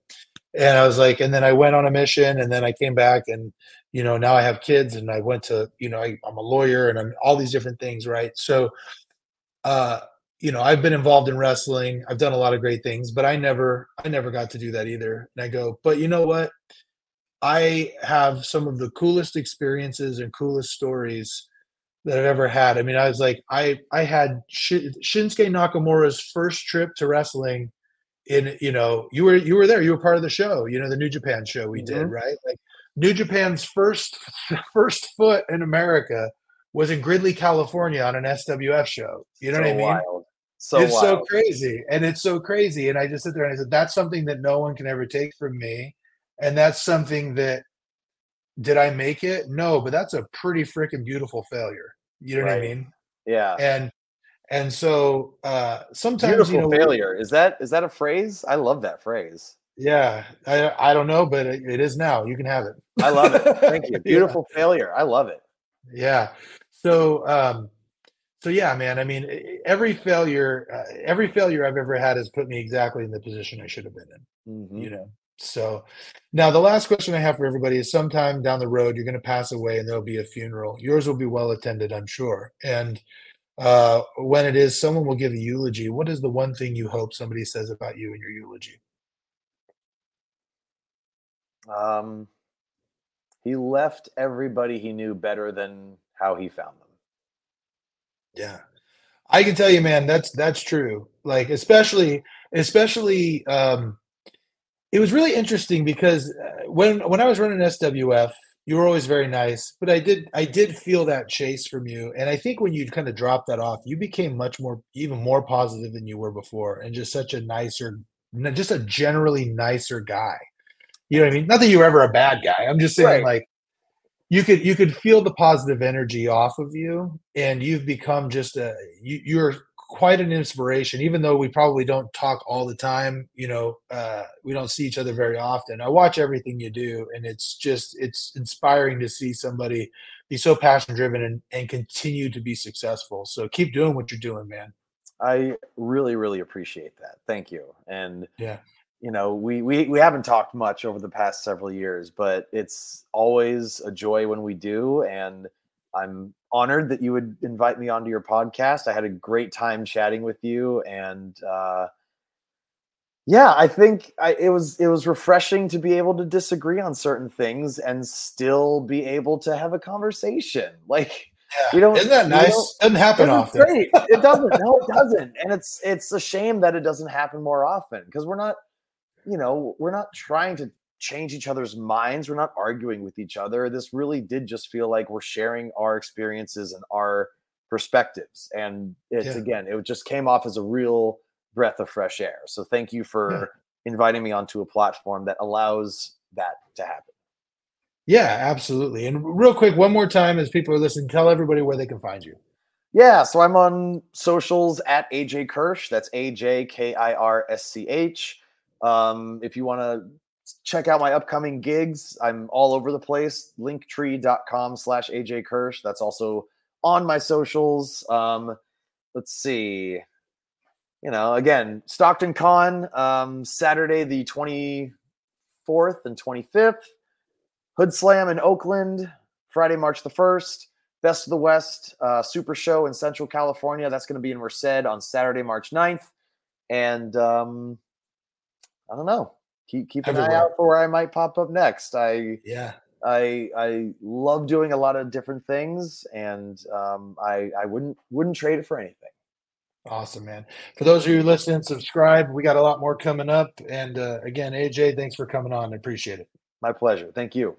and i was like and then i went on a mission and then i came back and you know now i have kids and i went to you know I, i'm a lawyer and i'm all these different things right? So uh you know i've been involved in wrestling. I've done a lot of great things but i never i never got to do that either. And i go but you know what? I have some of the coolest experiences and coolest stories that i've ever had. I mean i was like i i had Shi shinsuke nakamura's first trip to wrestling in you know you were you were there you were part of the show you know the new japan show we did Mhm. right? Like new japan's first [LAUGHS] first foot in america was in gridley california on an swf show you know so what i mean? Wild. So it's so crazy and it's so crazy and i just sit there and i said that's something that no one can ever take from me and that's something that did i make it? No but that's a pretty freaking beautiful failure. You know what i mean? Yeah. and and so uh sometimes Beautiful you know failure. Is that is that a phrase? I love that phrase. yeah i i don't know but it, it is now you can have it I love it. Thank you. [LAUGHS] Yeah. Beautiful failure. I love it. Yeah. So um So yeah, man. I mean, every failure, uh, every failure I've ever had has put me exactly in the position I should have been in. Mhm. You know. So now the last question I have for everybody is: sometime down the road, you're going to pass away, and there'll be a funeral. Yours will be well attended, I'm sure. And uh, when it is, someone will give a eulogy. What is the one thing you hope somebody says about you in your eulogy? Um, he left everybody he knew better than how he found them. Yeah. I can tell you, man, that's that's true. Like especially especially um it was really interesting because uh, when when I was running SWF, you were always very nice, but I did I did feel that chase from you. And I think when you kind of dropped that off, you became much more even more positive than you were before and just such a nicer just a generally nicer guy. You know what I mean? Not that you were ever a bad guy. I'm just saying Right. like you could you could feel the positive energy off of you and you've become just a you, you're quite an inspiration even though we probably don't talk all the time you know uh, we don't see each other very often i watch everything you do and it's just it's inspiring to see somebody be so passion driven and, and continue to be successful so keep doing what you're doing man I really, really appreciate that. Thank you. And yeah you know, we we we haven't talked much over the past several years, but it's always a joy when we do. And I'm honored that you would invite me onto your podcast. I had a great time chatting with you, and uh, yeah, I think I, it was it was refreshing to be able to disagree on certain things and still be able to have a conversation. [LAUGHS] Like yeah We don't- isn't that nice don't- doesn't happen often great. It [LAUGHS] doesn't. No, it doesn't. And it's it's a shame that it doesn't happen more often because we're not, you know, we're not trying to change each other's minds. We're not arguing with each other. This really did just feel like we're sharing our experiences and our perspectives. And it's Yeah. again, it just came off as a real breath of fresh air. So thank you for inviting me onto a platform that allows that to happen. yeah absolutely and real quick one more time as people are listening tell everybody where they can find you Yeah, so I'm on socials at AJ Kirsch. That's A J K I R S C H. Um, if you want to check out my upcoming gigs, I'm all over the place. Linktree.com slash AJ Kirsch. That's also on my socials. Um, let's see. You know, again, Stockton Con, um, Saturday the 24th and 25th. Hoodslam in Oakland, Friday, March the 1st. Best of the West uh, Super Show in Central California. That's going to be in Merced on Saturday, March 9th. And um, I don't know. Keep keep an eye out for where I might pop up next. I yeah I I love doing a lot of different things, and um, I I wouldn't wouldn't trade it for anything. Awesome, man. For those of you listening, subscribe. We got a lot more coming up. And uh, again, AJ, thanks for coming on. I appreciate it. My pleasure. Thank you.